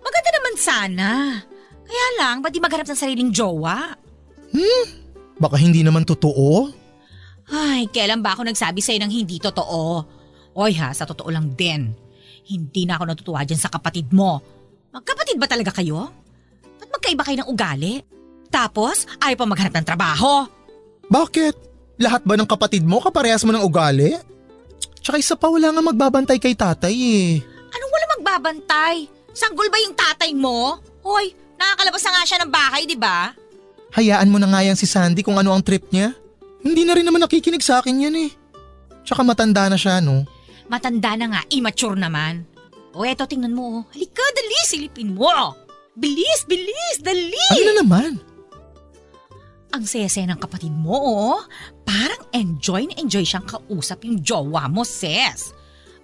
[SPEAKER 3] Maganda naman sana. Kaya lang, ba't di maghanap ng sariling jowa?
[SPEAKER 4] Baka hindi naman totoo.
[SPEAKER 3] Ay, kailan ba ako nagsabi sa'yo ng hindi totoo? Oy ha, sa totoo lang din. Hindi na ako natutuwa dyan sa kapatid mo. Magkapatid ba talaga kayo? Magkaiba kayo ng ugali? Tapos, ayaw pa maghanap ng trabaho.
[SPEAKER 4] Bakit? Lahat ba ng kapatid mo kaparehas mo ng ugali? Tsaka isa pa wala nga magbabantay kay tatay eh.
[SPEAKER 3] Anong wala magbabantay? Sanggol ba yung tatay mo? Hoy, nakakalabas na nga siya ng bahay, di ba?
[SPEAKER 4] Hayaan mo na nga yan si Sandy kung ano ang trip niya. Hindi na rin naman nakikinig sa akin yan eh. Tsaka matanda na siya no.
[SPEAKER 3] Matanda na nga, immature naman. O eto, tingnan mo. oh. Halika, dali, silipin mo. Bilis, bilis, dali.
[SPEAKER 4] Ano na naman?
[SPEAKER 3] Ang saya-saya ng kapatid mo, oh. Parang enjoy na enjoy siyang kausap yung jowa mo, sis.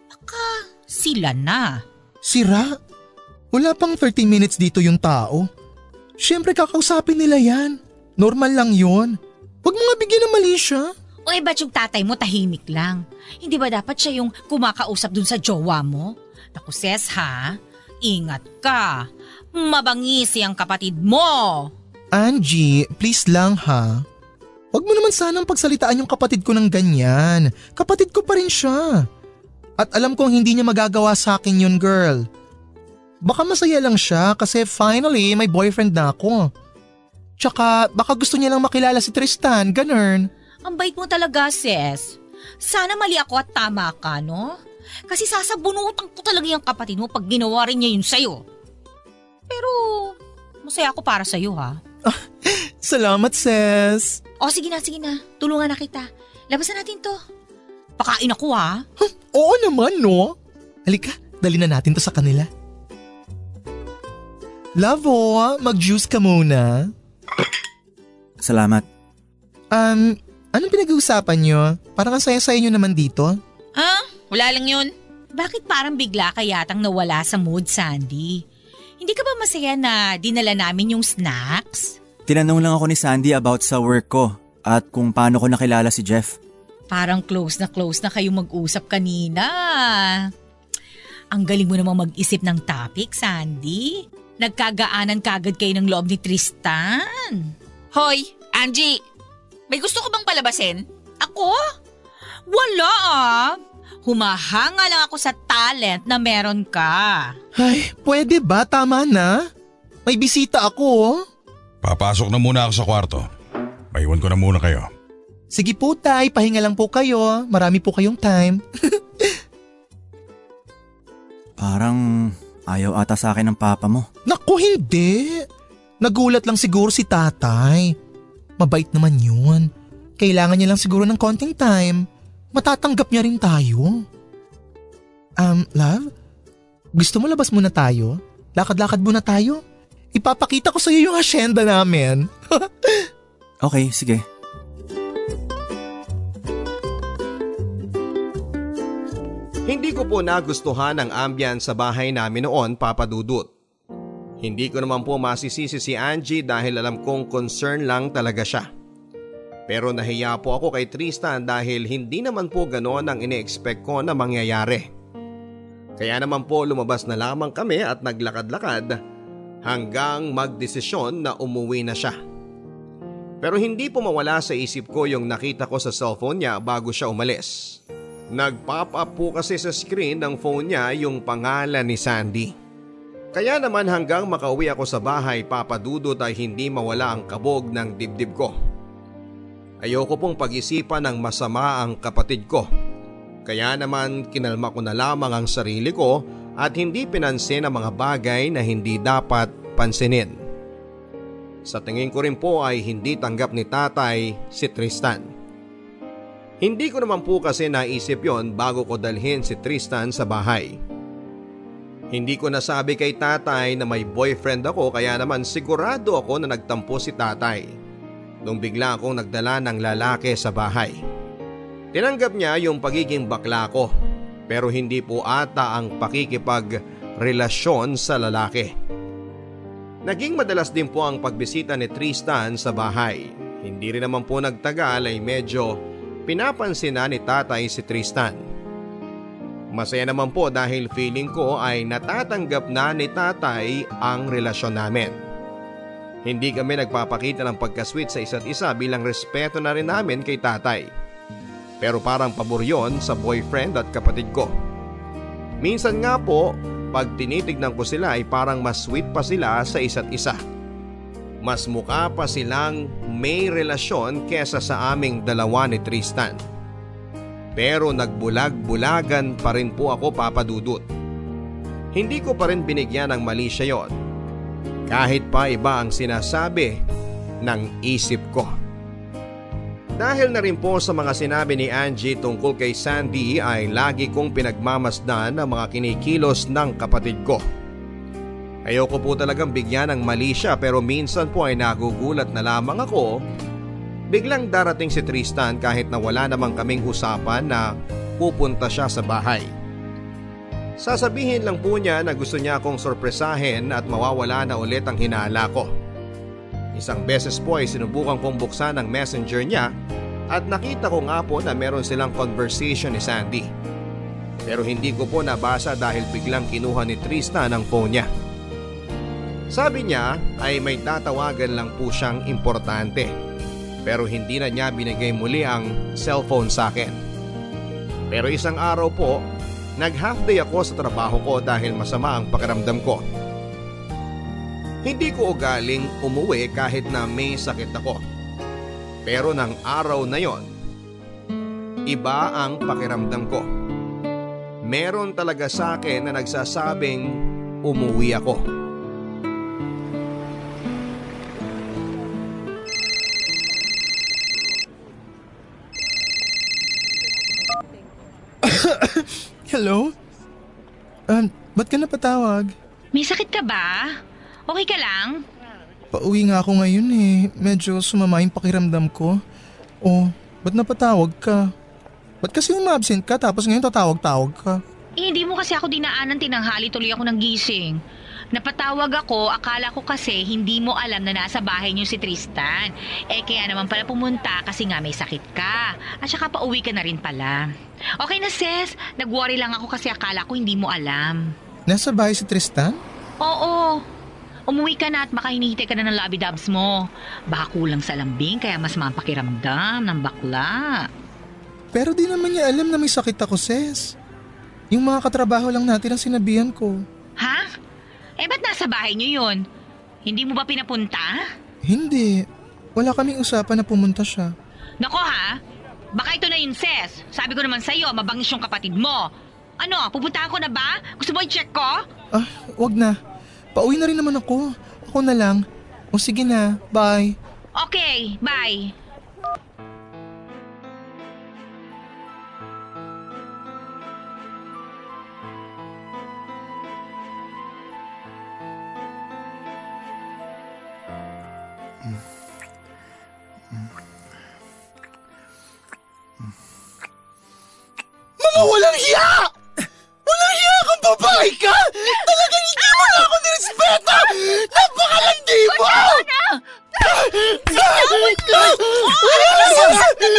[SPEAKER 3] Baka sila na.
[SPEAKER 4] Sira? Wala pang 30 minutes dito yung tao. Siyempre kakausapin nila yan. Normal lang yon. Huwag mo nga bigyan ng mali siya.
[SPEAKER 3] O eh, ba't yung tatay mo tahimik lang? Hindi ba dapat siya yung kumakausap dun sa jowa mo? Naku, sis, ha? Ingat ka. Mabangisi ang kapatid mo.
[SPEAKER 4] Angie, please lang ha. Huwag mo naman sanang pagsalitaan yung kapatid ko ng ganyan. Kapatid ko pa rin siya. At alam kong hindi niya magagawa sa akin yun, girl. Baka masaya lang siya kasi finally may boyfriend na ako. Tsaka baka gusto niya lang makilala si Tristan, ganun.
[SPEAKER 3] Ang bait mo talaga, sis. Sana mali ako at tama ka, no? Kasi sasabunutan ko talaga yung kapatid mo pag ginawa rin niya yun sa'yo. Pero, masaya ako para sa'yo, ha? [laughs]
[SPEAKER 4] Salamat, sis.
[SPEAKER 3] O, sige na, sige na. Tulungan na kita. Labasan natin to. Pakain ako, ha?
[SPEAKER 4] Huh, oo naman, no? Halika, dali na natin to sa kanila. Lavo, mag-juice ka muna.
[SPEAKER 7] Salamat.
[SPEAKER 4] Um, anong pinag-uusapan nyo? Parang ang saya-saya nyo naman dito.
[SPEAKER 5] Ah, wala lang yun.
[SPEAKER 3] Bakit parang bigla ka yatang nawala sa mood, Sandy? Hindi ka ba masaya na dinala namin yung snacks?
[SPEAKER 7] Tinanong lang ako ni Sandy about sa work ko at kung paano ko nakilala si Jeff.
[SPEAKER 3] Parang close na close na kayo mag-usap kanina. Ang galing mo namang mag-isip ng topic, Sandy. Nagkagaanan kagad kayo ng loob ni Tristan.
[SPEAKER 5] Hoy, Angie! May gusto ko bang palabasin?
[SPEAKER 3] Ako? Wala ah. Humahanga lang ako sa talent na meron ka.
[SPEAKER 4] Ay, pwede ba? Tama na. May bisita ako oh.
[SPEAKER 6] Papasok na muna ako sa kwarto. Maiwan ko na muna kayo.
[SPEAKER 4] Sige po tay, pahinga lang po kayo. Marami po kayong time. [laughs]
[SPEAKER 7] Parang ayaw ata sa akin ng papa mo.
[SPEAKER 4] Naku, hindi. Nagulat lang siguro si tatay. Mabait naman yun. Kailangan niya lang siguro ng konting time. Matatanggap niya rin tayo. Um, love? Gusto mo labas muna tayo? Lakad-lakad muna tayo? Ipapakita ko sa iyo yung asyenda namin. [laughs]
[SPEAKER 7] okay, sige.
[SPEAKER 2] Hindi ko po nagustuhan ang ambience sa bahay namin noon, Papa Dudut. Hindi ko naman po masisisi si Angie dahil alam kong concern lang talaga siya. Pero nahiya po ako kay Tristan dahil hindi naman po ganoon ang ine-expect ko na mangyayari. Kaya naman po lumabas na lamang kami at naglakad-lakad hanggang magdesisyon na umuwi na siya. Pero hindi po mawala sa isip ko yung nakita ko sa cellphone niya bago siya umalis. Nag-pop up po kasi sa screen ng phone niya yung pangalan ni Sandy. Kaya naman hanggang makauwi ako sa bahay papadudot ay hindi mawala ang kabog ng dibdib ko. Ayoko pong pag-isipan ng masama ang kapatid ko. Kaya naman kinalma ko na lamang ang sarili ko at hindi pinansin ang mga bagay na hindi dapat pansinin. Sa tingin ko rin po ay hindi tanggap ni tatay si Tristan. Hindi ko naman po kasi naisip yon bago ko dalhin si Tristan sa bahay. Hindi ko nasabi kay tatay na may boyfriend ako kaya naman sigurado ako na nagtampo si tatay nung bigla akong nagdala ng lalaki sa bahay. Tinanggap niya yung pagiging bakla ko pero hindi po ata ang pakikipagrelasyon sa lalaki. Naging madalas din po ang pagbisita ni Tristan sa bahay. Hindi rin naman po nagtagal ay medyo pinapansin na ni tatay si Tristan. Masaya naman po dahil feeling ko ay natatanggap na ni tatay ang relasyon namin. Hindi kami nagpapakita ng pagkasweet sa isa't isa bilang respeto na rin namin kay tatay. Pero parang pabor yon sa boyfriend at kapatid ko. Minsan nga po, pag tinitignan ko sila ay parang mas sweet pa sila sa isa't isa. Mas mukha pa silang may relasyon kesa sa aming dalawa ni Tristan. Pero nagbulag-bulagan pa rin po ako papadudot. Hindi ko pa rin binigyan ng mali siya yon kahit pa iba ang sinasabi ng isip ko. Dahil na rin po sa mga sinabi ni Angie tungkol kay Sandy ay lagi kong pinagmamasdan ang mga kinikilos ng kapatid ko. Ayoko po talagang bigyan ng mali siya pero minsan po ay nagugulat na lamang ako. Biglang darating si Tristan kahit na wala namang kaming usapan na pupunta siya sa bahay. Sasabihin lang po niya na gusto niya akong sorpresahin at mawawala na ulit ang hinala ko. Isang beses po ay sinubukan kong buksan ang messenger niya at nakita ko nga po na meron silang conversation ni Sandy. Pero hindi ko po nabasa dahil biglang kinuha ni Tristan ang phone niya. Sabi niya ay may tatawagan lang po siyang importante pero hindi na niya binigay muli ang cellphone sa akin. Pero isang araw po Nag half day ako sa trabaho ko dahil masama ang pakiramdam ko. Hindi ko ugaling umuwi kahit na may sakit ako. Pero ng araw na yon, iba ang pakiramdam ko. Meron talaga sa akin na nagsasabing umuwi ako.
[SPEAKER 4] Hello? Um, ba't ka napatawag?
[SPEAKER 3] May sakit ka ba? Okay ka lang?
[SPEAKER 4] Pauwi nga ako ngayon eh. Medyo sumama yung pakiramdam ko. Oh, ba't napatawag ka? Ba't kasi umabsent ka tapos ngayon tatawag-tawag ka?
[SPEAKER 3] Eh, hindi mo kasi ako dinaanan tinanghali tuloy ako ng gising. Napatawag ako, akala ko kasi hindi mo alam na nasa bahay niyo si Tristan. Eh kaya naman pala pumunta kasi nga may sakit ka. At saka pauwi ka na rin pala. Okay na sis, nag-worry lang ako kasi akala ko hindi mo alam.
[SPEAKER 4] Nasa bahay si Tristan?
[SPEAKER 3] Oo, umuwi ka na at makahinihintay ka na ng lobby-dubs mo. Baka kulang sa lambing kaya mas mapakiramdam ng bakla.
[SPEAKER 4] Pero di naman niya alam na may sakit ako, Ses. Yung mga katrabaho lang natin ang sinabihan ko.
[SPEAKER 3] Ha? Eh ba't nasa bahay niyo yun? Hindi mo ba pinapunta?
[SPEAKER 4] Hindi. Wala kaming usapan na pumunta siya.
[SPEAKER 3] Nako ha? Baka ito na yun, Ses. Sabi ko naman sa'yo, mabangis yung kapatid mo. Ano, pupuntahan ko na ba? Gusto mo i-check ko?
[SPEAKER 4] Ah, wag na. Pauwi na rin naman ako. Ako na lang. O sige na, bye.
[SPEAKER 3] Okay, bye.
[SPEAKER 4] Mga walang hiya! Walang hiya kang babae ka! Talagang hindi mo na ako nirespeto! Napakalandi mo! Masasaktan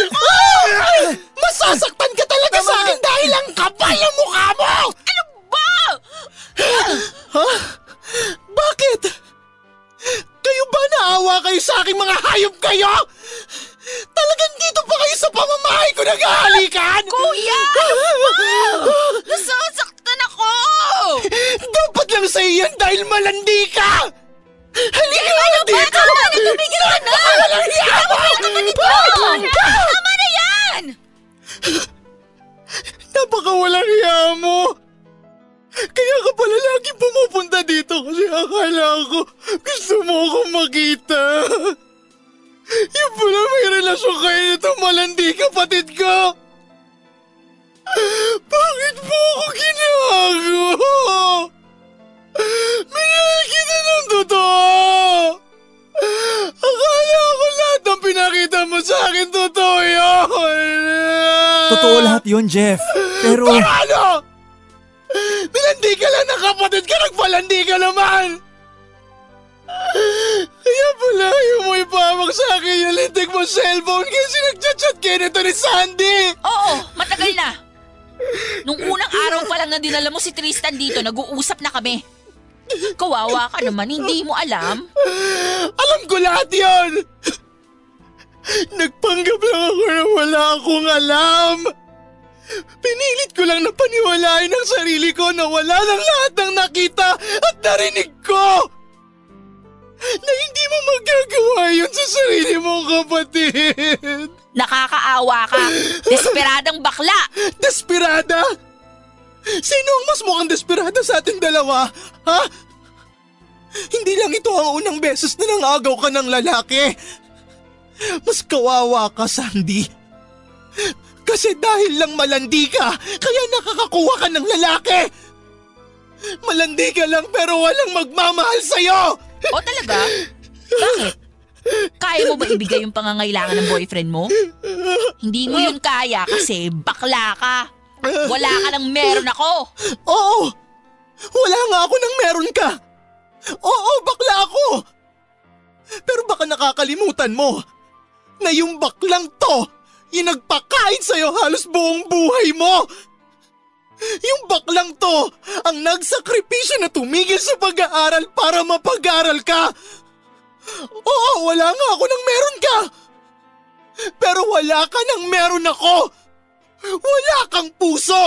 [SPEAKER 5] kami. Kawawa ka naman, hindi mo alam.
[SPEAKER 4] Alam ko lahat yon! Nagpanggap lang ako na wala akong alam! Pinilit ko lang na paniwalain ang sarili ko na wala lang lahat ng nakita at narinig dalawa? Ha? Hindi lang ito ang unang beses na nangagaw ka ng lalaki. Mas kawawa ka, Sandy. Kasi dahil lang malandi ka, kaya nakakakuha ka ng lalaki. Malandi ka lang pero walang magmamahal sa'yo.
[SPEAKER 5] O talaga? Bakit? Kaya mo ba ibigay yung pangangailangan ng boyfriend mo? Hindi mo yun kaya kasi bakla ka. Wala ka nang meron ako.
[SPEAKER 4] Oo! Wala nga ako nang meron ka! Oo, bakla ako! Pero baka nakakalimutan mo na yung baklang to, yung nagpakain sa'yo halos buong buhay mo! Yung baklang to, ang nagsakripisyo na tumigil sa pag-aaral para mapag-aaral ka! Oo, wala nga ako nang meron ka! Pero wala ka nang meron ako! Wala kang puso!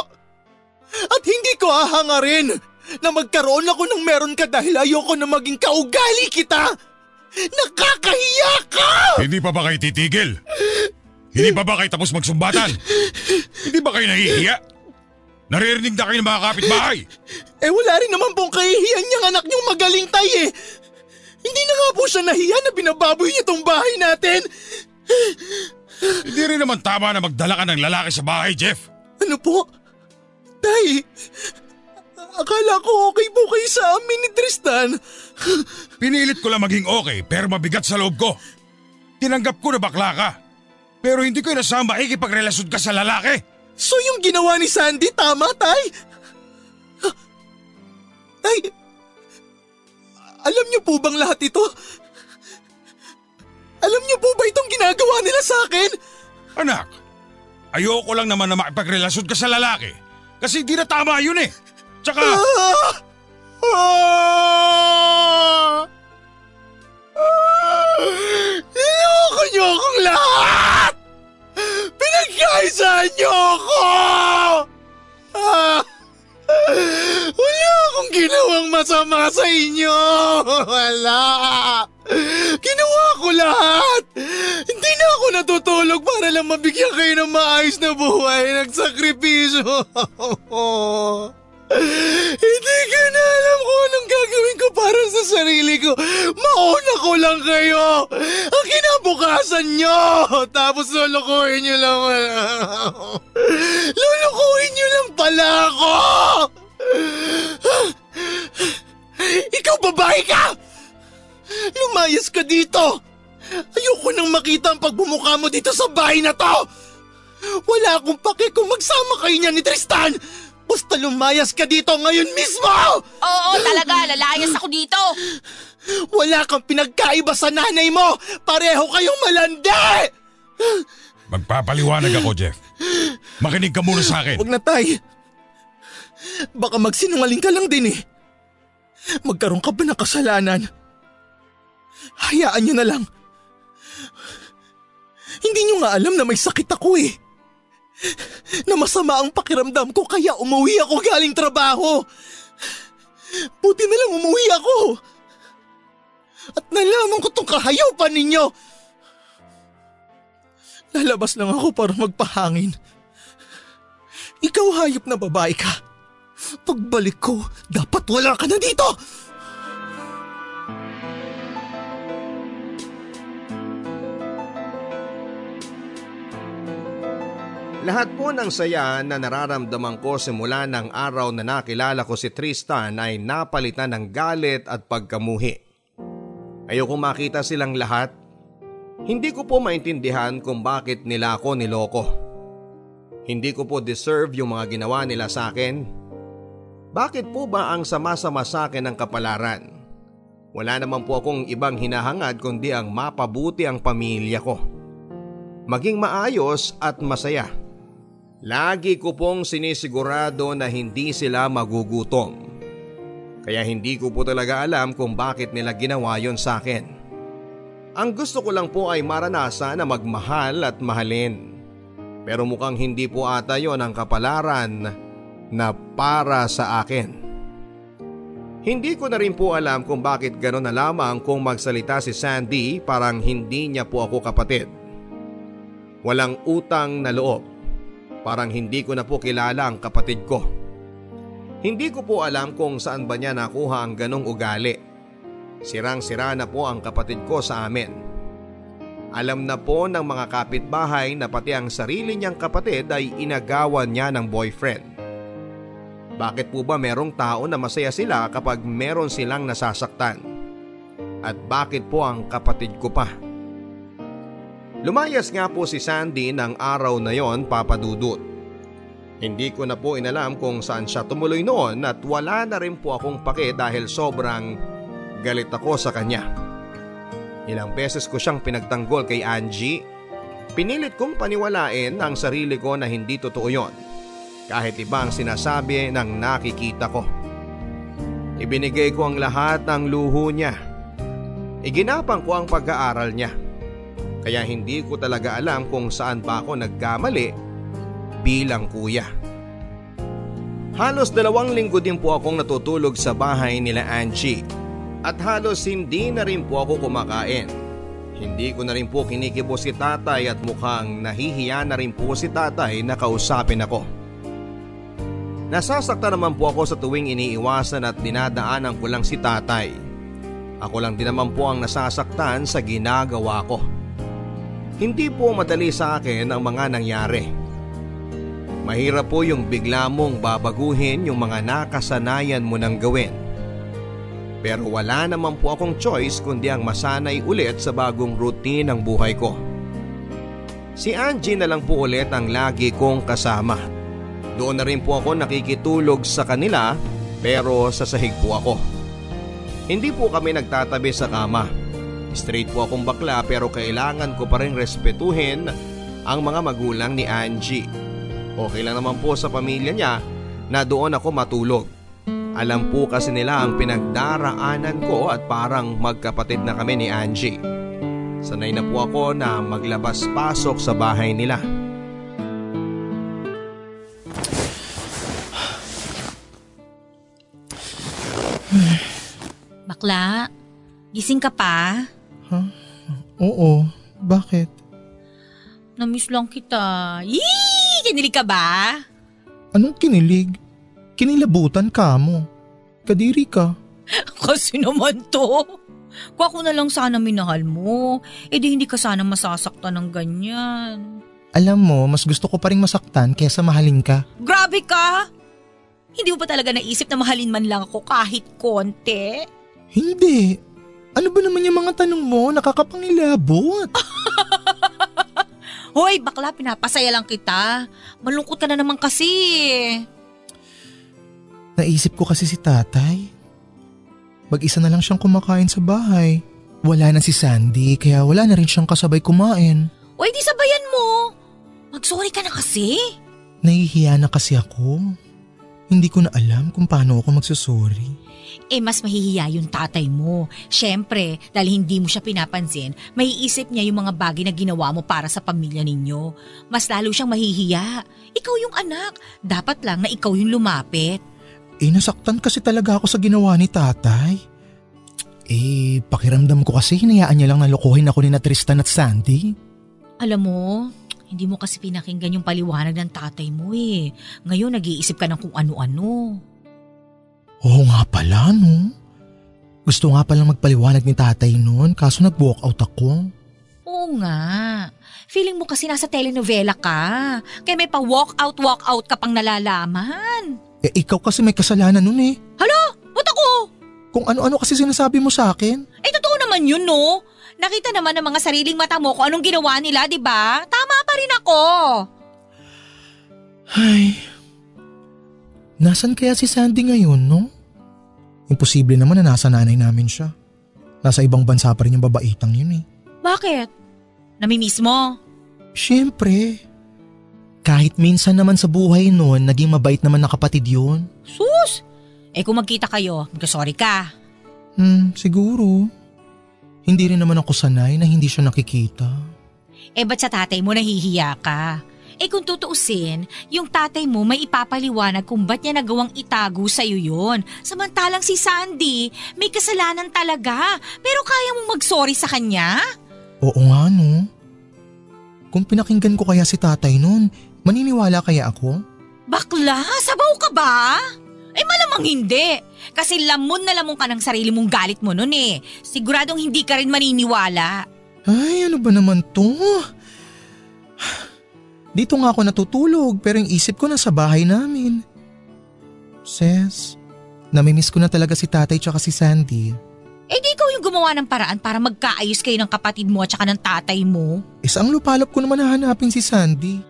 [SPEAKER 4] At hindi ko hahangarin na magkaroon ako ng meron ka dahil ayoko na maging kaugali kita! Nakakahiya ka!
[SPEAKER 6] Hindi pa ba kayo titigil? Hindi pa ba kayo tapos magsumbatan? Hindi ba kayo nahihiya? Naririnig na kayo ng mga kapitbahay.
[SPEAKER 4] Eh wala rin naman pong kahihiyan niyang anak niyong magaling tay eh. Hindi na nga po siya nahiya na binababoy niya tong bahay natin.
[SPEAKER 6] Hindi rin naman tama na magdala ka ng lalaki sa bahay, Jeff.
[SPEAKER 4] Ano po? Tay, akala ko okay po kayo sa amin ni Tristan. [laughs]
[SPEAKER 6] Pinilit ko lang maging okay pero mabigat sa loob ko. Tinanggap ko na bakla ka. Pero hindi ko inasama ikipagrelasyon ka sa lalaki.
[SPEAKER 4] So yung ginawa ni Sandy tama, Tay? Tay, Alam niyo po bang lahat ito? Alam niyo po ba itong ginagawa nila sa akin?
[SPEAKER 6] Anak, ayoko lang naman na makipagrelasyon ka sa lalaki. Kasi di na tama yun eh. Tsaka...
[SPEAKER 4] Ah! Ah! Ah! Niloko niyo akong lahat! Pinagkaisaan niyo ako! Ah! Wala akong ginawang masama sa inyo! Wala! Ginawa ko lahat! Hindi na ako natutulog para lang mabigyan kayo ng maayos na buhay. Nagsakripisyo. [laughs] Hindi ko na alam kung anong gagawin ko para sa sarili ko. Mauna ko lang kayo. Ang kinabukasan nyo. Tapos lulukuhin nyo lang. Lulukuhin nyo lang pala ako. Ikaw babae ka! Lumayas ka dito! Ayoko nang makita ang pagbumuka mo dito sa bahay na to! Wala akong pake kung magsama kayo niya ni Tristan! Basta lumayas ka dito ngayon mismo!
[SPEAKER 5] Oo, talaga, lalayas ako dito.
[SPEAKER 4] Wala kang pinagkaiba sa nanay mo! Pareho kayong malandi!
[SPEAKER 6] Magpapaliwanag ako, Jeff. Makinig ka muna sa akin.
[SPEAKER 4] Huwag na tay. Baka magsinungaling ka lang din eh. Magkaroon ka ba ng kasalanan? Hayaan niyo na lang. Hindi niyo nga alam na may sakit ako eh. Na masama ang pakiramdam ko kaya umuwi ako galing trabaho. Buti na lang umuwi ako. At nalaman ko tong kahayupan ninyo. Lalabas lang ako para magpahangin. Ikaw hayop na babae ka. Pagbalik ko, dapat wala ka na dito!
[SPEAKER 2] Lahat po ng saya na nararamdaman ko simula ng araw na nakilala ko si Tristan ay napalitan ng galit at pagkamuhi. Ayoko makita silang lahat. Hindi ko po maintindihan kung bakit nila ako niloko. Hindi ko po deserve yung mga ginawa nila sa akin. Bakit po ba ang sama-sama sa akin ng kapalaran? Wala naman po akong ibang hinahangad kundi ang mapabuti ang pamilya ko. Maging maayos at masaya. Lagi ko pong sinisigurado na hindi sila magugutom. Kaya hindi ko po talaga alam kung bakit nila ginawa yon sa akin. Ang gusto ko lang po ay maranasan na magmahal at mahalin. Pero mukhang hindi po ata yon ang kapalaran na para sa akin. Hindi ko na rin po alam kung bakit gano'n na lamang kung magsalita si Sandy parang hindi niya po ako kapatid. Walang utang na loob. Parang hindi ko na po kilala ang kapatid ko. Hindi ko po alam kung saan ba niya nakuha ang ganong ugali. Sirang-sira na po ang kapatid ko sa amin. Alam na po ng mga kapitbahay na pati ang sarili niyang kapatid ay inagawan niya ng boyfriend. Bakit po ba merong tao na masaya sila kapag meron silang nasasaktan? At bakit po ang kapatid ko pa? Lumayas nga po si Sandy ng araw na yon papadudot. Hindi ko na po inalam kung saan siya tumuloy noon at wala na rin po akong pake dahil sobrang galit ako sa kanya. Ilang beses ko siyang pinagtanggol kay Angie. Pinilit kong paniwalain ang sarili ko na hindi totoo yon. Kahit ibang sinasabi ng nakikita ko. Ibinigay ko ang lahat ng luho niya. Iginapang ko ang pag-aaral niya. Kaya hindi ko talaga alam kung saan ba ako nagkamali bilang kuya. Halos dalawang linggo din po akong natutulog sa bahay nila Angie at halos hindi na rin po ako kumakain. Hindi ko na rin po kinikibo si tatay at mukhang nahihiya na rin po si tatay na kausapin ako. Nasasakta naman po ako sa tuwing iniiwasan at dinadaanan ko lang si tatay. Ako lang din naman po ang nasasaktan sa ginagawa ko. Hindi po madali sa akin ang mga nangyari. Mahirap po yung bigla mong babaguhin yung mga nakasanayan mo nang gawin. Pero wala naman po akong choice kundi ang masanay ulit sa bagong routine ng buhay ko. Si Angie na lang po ulit ang lagi kong kasama. Doon na rin po ako nakikitulog sa kanila pero sa sahig po ako. Hindi po kami nagtatabi sa kama. Straight po akong bakla pero kailangan ko pa rin respetuhin ang mga magulang ni Angie. Okay lang naman po sa pamilya niya na doon ako matulog. Alam po kasi nila ang pinagdaraanan ko at parang magkapatid na kami ni Angie. Sanay na po ako na maglabas-pasok sa bahay nila.
[SPEAKER 3] Bakla, gising ka pa?
[SPEAKER 4] Huh? Oo, bakit?
[SPEAKER 3] Namiss lang kita. Yee! Kinilig ka ba?
[SPEAKER 4] Anong kinilig? Kinilabutan ka mo. Kadiri ka. [laughs]
[SPEAKER 3] Kasi naman to. Kung ako na lang sana minahal mo, edi hindi ka sana masasaktan ng ganyan.
[SPEAKER 4] Alam mo, mas gusto ko pa rin masaktan kesa mahalin ka.
[SPEAKER 3] Grabe ka! Hindi mo pa talaga naisip na mahalin man lang ako kahit konti?
[SPEAKER 4] Hindi. Ano ba naman yung mga tanong mo? Nakakapangilabot. [laughs]
[SPEAKER 3] Hoy, bakla, pinapasaya lang kita. Malungkot ka na naman kasi.
[SPEAKER 4] Naisip ko kasi si tatay. Mag-isa na lang siyang kumakain sa bahay. Wala na si Sandy, kaya wala na rin siyang kasabay kumain.
[SPEAKER 3] O di sabayan mo. Mag-sorry ka na kasi.
[SPEAKER 4] Nahihiya na kasi ako. Hindi ko na alam kung paano ako magsusorry
[SPEAKER 3] eh mas mahihiya yung tatay mo. Siyempre, dahil hindi mo siya pinapansin, maiisip niya yung mga bagay na ginawa mo para sa pamilya ninyo. Mas lalo siyang mahihiya. Ikaw yung anak, dapat lang na ikaw yung lumapit.
[SPEAKER 4] Eh nasaktan kasi talaga ako sa ginawa ni tatay. Eh, pakiramdam ko kasi hinayaan niya lang na lokohin ako ni na Tristan at Sandy.
[SPEAKER 3] Alam mo, hindi mo kasi pinakinggan yung paliwanag ng tatay mo eh. Ngayon nag-iisip ka ng kung ano-ano.
[SPEAKER 4] Oo nga pala, no? Gusto nga palang magpaliwanag ni tatay noon kaso nag-walk out ako.
[SPEAKER 3] Oo nga. Feeling mo kasi nasa telenovela ka. Kaya may pa walk out, walk out ka pang nalalaman.
[SPEAKER 4] Eh ikaw kasi may kasalanan noon eh.
[SPEAKER 3] Hala? Ba't ako?
[SPEAKER 4] Kung ano-ano kasi sinasabi mo sa akin.
[SPEAKER 3] Eh totoo naman yun no. Nakita naman ng mga sariling mata mo kung anong ginawa nila, di ba? Tama pa rin ako.
[SPEAKER 4] Ay, Nasaan kaya si Sandy ngayon, no? Imposible naman na nasa nanay namin siya. Nasa ibang bansa pa rin yung babaitang yun eh.
[SPEAKER 3] Bakit? Namimiss mo?
[SPEAKER 4] Siyempre. Kahit minsan naman sa buhay noon, naging mabait naman na kapatid yun.
[SPEAKER 3] Sus! Eh kung magkita kayo, magkasorry ka.
[SPEAKER 4] Hmm, siguro. Hindi rin naman ako sanay na hindi siya nakikita.
[SPEAKER 3] Eh ba't sa tatay mo nahihiya ka? Eh kung tutuusin, yung tatay mo may ipapaliwanag kung ba't niya nagawang itago sa'yo yon. Samantalang si Sandy, may kasalanan talaga. Pero kaya mong mag-sorry sa kanya?
[SPEAKER 4] Oo nga no. Kung pinakinggan ko kaya si tatay noon, maniniwala kaya ako?
[SPEAKER 3] Bakla, sabaw ka ba? Eh malamang hindi. Kasi lamon na lamon ka ng sarili mong galit mo noon eh. Siguradong hindi ka rin maniniwala.
[SPEAKER 4] Ay, ano ba naman to? Dito nga ako natutulog pero yung isip ko nasa bahay namin. Ses, namimiss ko na talaga si tatay tsaka si Sandy.
[SPEAKER 3] Eh di ikaw yung gumawa ng paraan para magkaayos kayo ng kapatid mo at tsaka ng tatay mo.
[SPEAKER 4] Isang lupalop ko naman nahanapin si Sandy.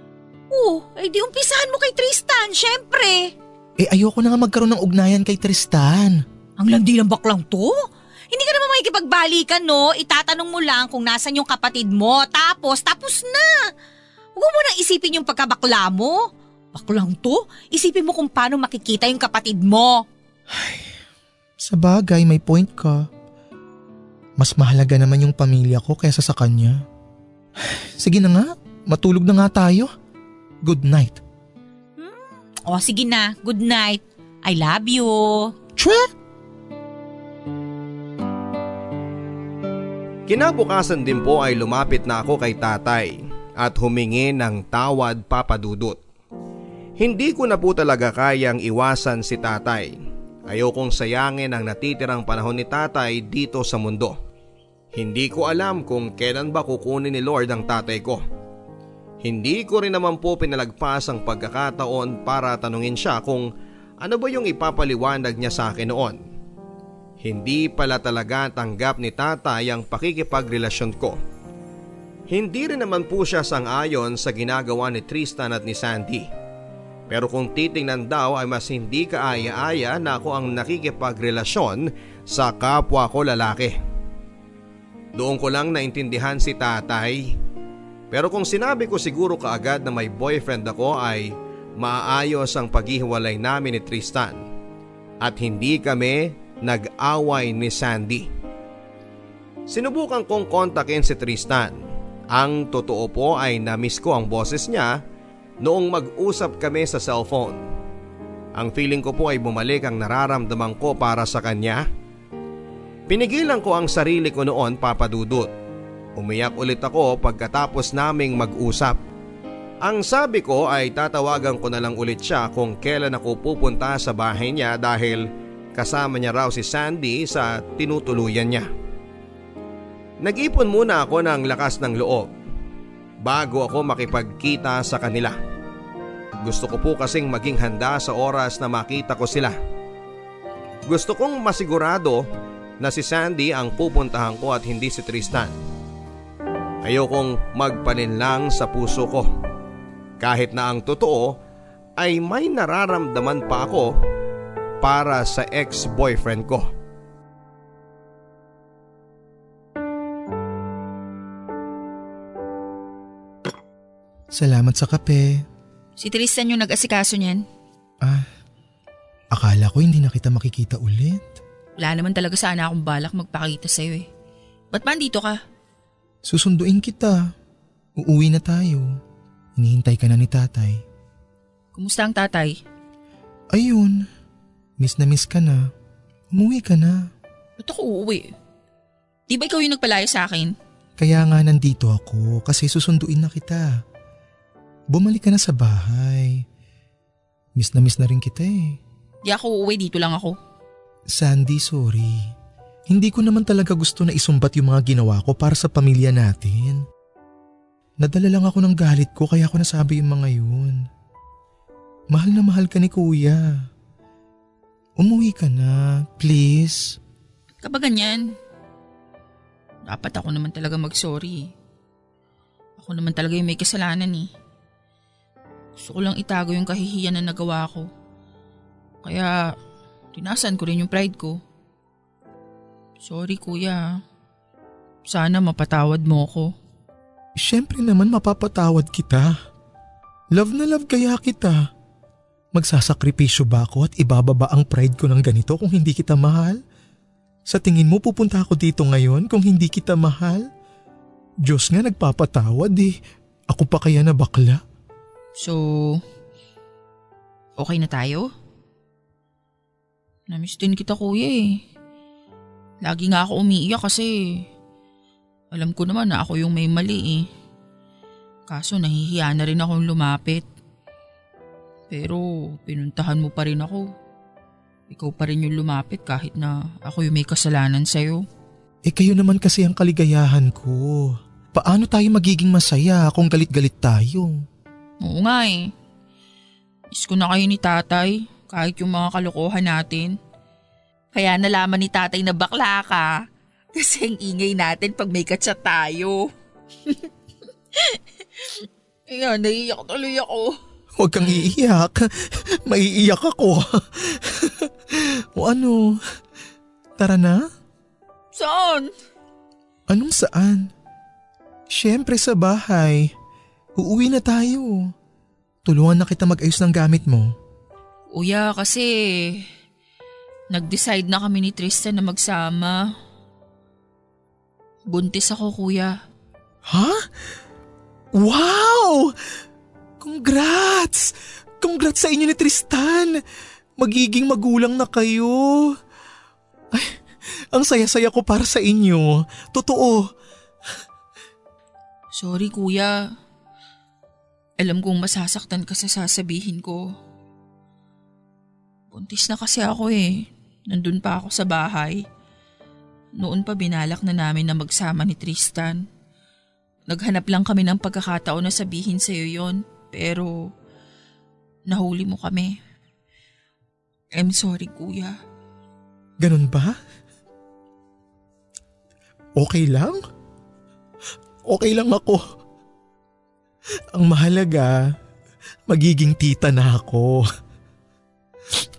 [SPEAKER 3] Oo, eh di umpisahan mo kay Tristan, syempre.
[SPEAKER 4] Eh ayoko na nga magkaroon ng ugnayan kay Tristan.
[SPEAKER 3] Ang landi ng baklang to? Hindi ka naman makikipagbalikan no? Itatanong mo lang kung nasan yung kapatid mo. Tapos, tapos na. Huwag mo nang isipin yung pagkabakla mo. Baklang to, isipin mo kung paano makikita yung kapatid mo.
[SPEAKER 4] Ay, sa bagay, may point ka. Mas mahalaga naman yung pamilya ko kaysa sa kanya. Sige na nga, matulog na nga tayo. Good night.
[SPEAKER 3] Hmm? O sige na, good night. I love you.
[SPEAKER 4] Chwe!
[SPEAKER 2] Kinabukasan din po ay lumapit na ako kay tatay at humingi ng tawad papadudot. Hindi ko na po talaga kayang iwasan si tatay. Ayokong sayangin ang natitirang panahon ni tatay dito sa mundo. Hindi ko alam kung kailan ba kukunin ni Lord ang tatay ko. Hindi ko rin naman po pinalagpas ang pagkakataon para tanungin siya kung ano ba yung ipapaliwanag niya sa akin noon. Hindi pala talaga tanggap ni tatay ang pakikipagrelasyon ko hindi rin naman po siya sang-ayon sa ginagawa ni Tristan at ni Sandy. Pero kung titingnan daw ay mas hindi kaaya-aya na ako ang nakikipagrelasyon sa kapwa ko lalaki. Doon ko lang naintindihan si tatay. Pero kung sinabi ko siguro kaagad na may boyfriend ako ay maayos ang paghihiwalay namin ni Tristan. At hindi kami nag-away ni Sandy. Sinubukan kong kontakin si Tristan. Ang totoo po ay namiss ko ang boses niya noong mag-usap kami sa cellphone. Ang feeling ko po ay bumalik ang nararamdaman ko para sa kanya. Pinigilan ko ang sarili ko noon papadudot. Umiyak ulit ako pagkatapos naming mag-usap. Ang sabi ko ay tatawagan ko na lang ulit siya kung kailan ako pupunta sa bahay niya dahil kasama niya raw si Sandy sa tinutuluyan niya. Nag-ipon muna ako ng lakas ng loob bago ako makipagkita sa kanila. Gusto ko po kasing maging handa sa oras na makita ko sila. Gusto kong masigurado na si Sandy ang pupuntahan ko at hindi si Tristan. Ayokong magpalinlang sa puso ko. Kahit na ang totoo ay may nararamdaman pa ako para sa ex-boyfriend ko.
[SPEAKER 4] Salamat sa kape.
[SPEAKER 5] Si Tristan yung nag-asikaso niyan.
[SPEAKER 4] Ah, akala ko hindi na kita makikita ulit.
[SPEAKER 5] Wala naman talaga sana akong balak magpakita sa'yo eh. Ba't ba andito ka?
[SPEAKER 4] Susunduin kita. Uuwi na tayo. Hinihintay ka na ni tatay.
[SPEAKER 5] Kumusta ang tatay?
[SPEAKER 4] Ayun. Miss na miss ka na. Umuwi ka na.
[SPEAKER 5] Ba't ako uuwi? Di ba ikaw yung nagpalaya sa akin?
[SPEAKER 4] Kaya nga nandito ako kasi susunduin na kita. Bumalik ka na sa bahay. Miss na miss na rin kita eh.
[SPEAKER 5] Di ako uuwi, dito lang ako.
[SPEAKER 4] Sandy, sorry. Hindi ko naman talaga gusto na isumbat yung mga ginawa ko para sa pamilya natin. Nadala lang ako ng galit ko kaya ako nasabi yung mga yun. Mahal na mahal ka ni kuya. Umuwi ka na, please.
[SPEAKER 5] Kapag ganyan, dapat ako naman talaga mag-sorry. Ako naman talaga yung may kasalanan eh. Gusto ko lang itago yung kahihiyan na nagawa ko. Kaya, tinasan ko rin yung pride ko. Sorry kuya. Sana mapatawad mo ko.
[SPEAKER 4] Siyempre naman mapapatawad kita. Love na love kaya kita. Magsasakripisyo ba ako at ibababa ang pride ko ng ganito kung hindi kita mahal? Sa tingin mo pupunta ako dito ngayon kung hindi kita mahal? Diyos nga nagpapatawad eh. Ako pa kaya na bakla?
[SPEAKER 5] So, okay na tayo? Namiss din kita kuya eh. Lagi nga ako umiiyak kasi alam ko naman na ako yung may mali eh. Kaso nahihiya na rin akong lumapit. Pero pinuntahan mo pa rin ako. Ikaw pa rin yung lumapit kahit na ako yung may kasalanan sa'yo.
[SPEAKER 4] Eh kayo naman kasi ang kaligayahan ko. Paano tayo magiging masaya kung galit-galit tayo?
[SPEAKER 5] Oo nga eh. Miss ko na kayo ni tatay kahit yung mga kalokohan natin. Kaya nalaman ni tatay na bakla ka. [laughs] Kasi ang ingay natin pag may kachat tayo. [laughs] Ayan, naiiyak tuloy ako.
[SPEAKER 4] Huwag kang iiyak. [laughs] Maiiyak ako. o ano? Tara na?
[SPEAKER 5] Saan?
[SPEAKER 4] Anong saan? Siyempre sa bahay. Uuwi na tayo. Tulungan na kita mag-ayos ng gamit mo.
[SPEAKER 5] Uya, kasi nag-decide na kami ni Tristan na magsama. Buntis ako, kuya.
[SPEAKER 4] Ha? Wow! Congrats! Congrats sa inyo ni Tristan! Magiging magulang na kayo. Ay, ang saya-saya ko para sa inyo. Totoo.
[SPEAKER 5] Sorry, kuya. Alam kong masasaktan ka sa sasabihin ko. Buntis na kasi ako eh. Nandun pa ako sa bahay. Noon pa binalak na namin na magsama ni Tristan. Naghanap lang kami ng pagkakataon na sabihin sa'yo yon pero nahuli mo kami. I'm sorry kuya.
[SPEAKER 4] Ganun ba? Okay lang? Okay lang ako. Ang mahalaga, Magiging tita na ako.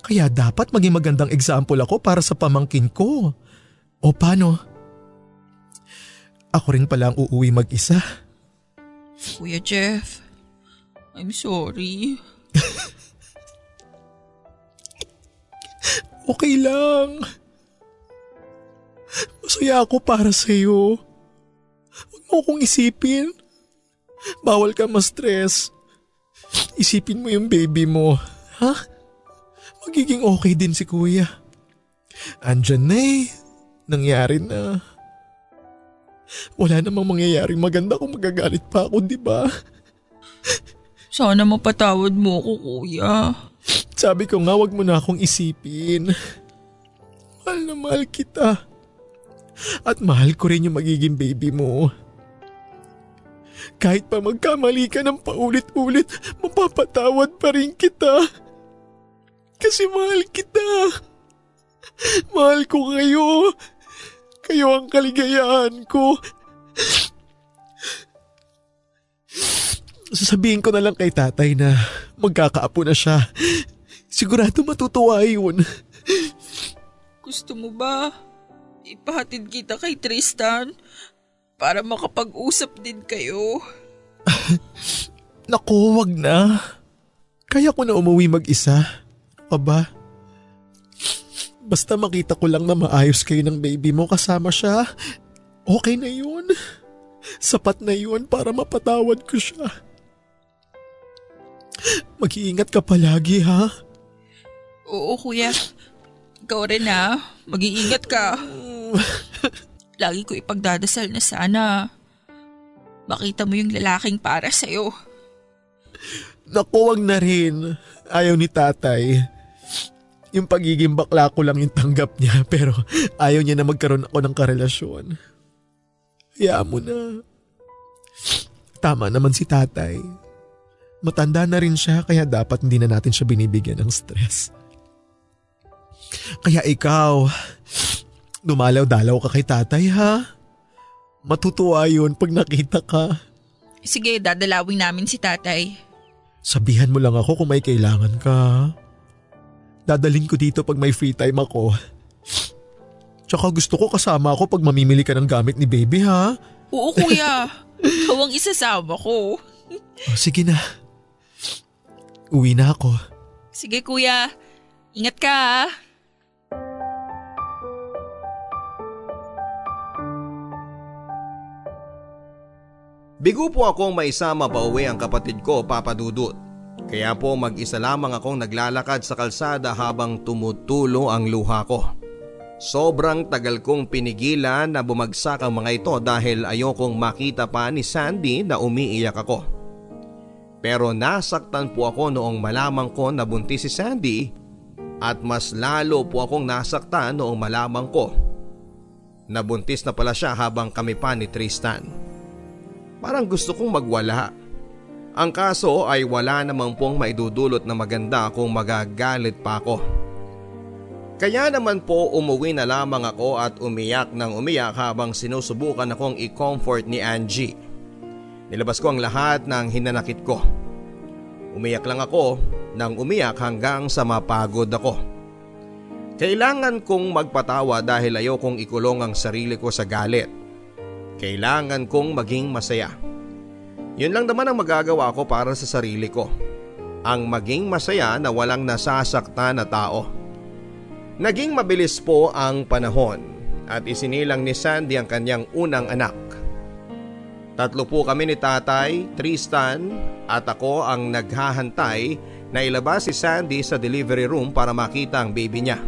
[SPEAKER 4] Kaya dapat maging magandang example ako para sa pamangkin ko. O paano? Ako rin pala ang uuwi mag-isa.
[SPEAKER 5] Kuya Jeff, I'm sorry. [laughs]
[SPEAKER 4] okay lang. Masaya ako para sa iyo. Huwag mo akong isipin. Bawal ka ma-stress. Isipin mo yung baby mo. Ha? Magiging okay din si kuya. Andyan na eh. Nangyari na. Wala namang mangyayaring maganda kung magagalit pa ako, di ba?
[SPEAKER 5] Sana mapatawad mo ako, kuya.
[SPEAKER 4] Sabi ko nga, wag mo na akong isipin. Mahal na mahal kita. At mahal ko rin yung magiging baby mo. Kahit pa magkamali ka ng paulit-ulit, mapapatawad pa rin kita. Kasi mahal kita. Mahal ko kayo. Kayo ang kaligayahan ko. Sasabihin ko na lang kay tatay na magkakaapo na siya. Sigurado matutuwa yun.
[SPEAKER 5] Gusto mo ba ipahatid kita kay Tristan para makapag-usap din kayo? [laughs]
[SPEAKER 4] Naku, wag na. Kaya ko na umuwi mag-isa. Aba, basta makita ko lang na maayos kayo ng baby mo kasama siya, okay na yun. Sapat na yun para mapatawad ko siya. Mag-iingat ka palagi ha.
[SPEAKER 5] Oo kuya. Ikaw rin ha. Mag-iingat ka. [laughs] Lagi ko ipagdadasal na sana makita mo yung lalaking para sa'yo.
[SPEAKER 4] Naku, wag na rin. Ayaw ni tatay. Yung pagiging bakla ko lang yung tanggap niya [laughs] pero ayaw niya na magkaroon ako ng karelasyon. Hayaan mo na. Tama naman si tatay. Matanda na rin siya kaya dapat hindi na natin siya binibigyan ng stress. Kaya ikaw, dumalaw-dalaw ka kay tatay ha? Matutuwa yun pag nakita ka.
[SPEAKER 5] Sige, dadalawin namin si tatay.
[SPEAKER 4] Sabihan mo lang ako kung may kailangan ka. Dadalhin ko dito pag may free time ako. Tsaka gusto ko kasama ako pag mamimili ka ng gamit ni baby ha?
[SPEAKER 5] Oo kuya, ikaw ang isasama ko.
[SPEAKER 4] Oh, sige na. Uwi na ako.
[SPEAKER 5] Sige kuya, ingat ka ha.
[SPEAKER 2] Bigo po akong maisama pa uwi ang kapatid ko, Papa Dudut. Kaya po mag-isa lamang akong naglalakad sa kalsada habang tumutulo ang luha ko. Sobrang tagal kong pinigilan na bumagsak ang mga ito dahil ayokong makita pa ni Sandy na umiiyak ako. Pero nasaktan po ako noong malaman ko na buntis si Sandy at mas lalo po akong nasaktan noong malaman ko na buntis na pala siya habang kami pa ni Tristan. Parang gusto kong magwala. Ang kaso ay wala namang pong maidudulot na maganda kung magagalit pa ako. Kaya naman po umuwi na lamang ako at umiyak ng umiyak habang sinusubukan akong i-comfort ni Angie. Nilabas ko ang lahat ng hinanakit ko. Umiyak lang ako nang umiyak hanggang sa mapagod ako. Kailangan kong magpatawa dahil ayokong ikulong ang sarili ko sa galit. Kailangan kong maging masaya. Yun lang naman ang magagawa ko para sa sarili ko. Ang maging masaya na walang nasasaktan na tao. Naging mabilis po ang panahon at isinilang ni Sandy ang kanyang unang anak. Tatlo po kami ni tatay, Tristan at ako ang naghahantay na ilabas si Sandy sa delivery room para makita ang baby niya.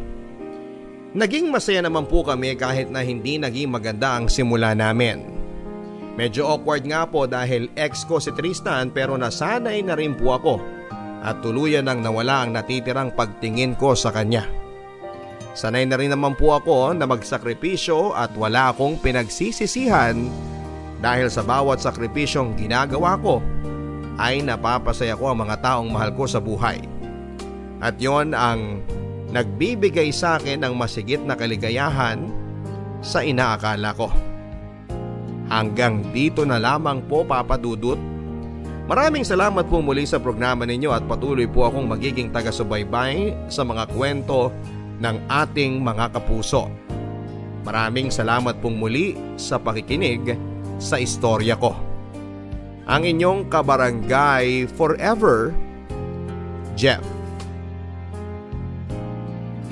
[SPEAKER 2] Naging masaya naman po kami kahit na hindi naging maganda ang simula namin. Medyo awkward nga po dahil ex ko si Tristan pero nasanay na rin po ako at tuluyan nang nawala ang natitirang pagtingin ko sa kanya. Sanay na rin naman po ako na magsakripisyo at wala akong pinagsisisihan dahil sa bawat sakripisyong ginagawa ko ay napapasaya ko ang mga taong mahal ko sa buhay. At yon ang nagbibigay sa akin ng masigit na kaligayahan sa inaakala ko. Hanggang dito na lamang po papadudot. Maraming salamat po muli sa programa ninyo at patuloy po akong magiging taga-subaybay sa mga kwento ng ating mga kapuso. Maraming salamat pong muli sa pakikinig sa istorya ko. Ang inyong kabarangay forever, Jeff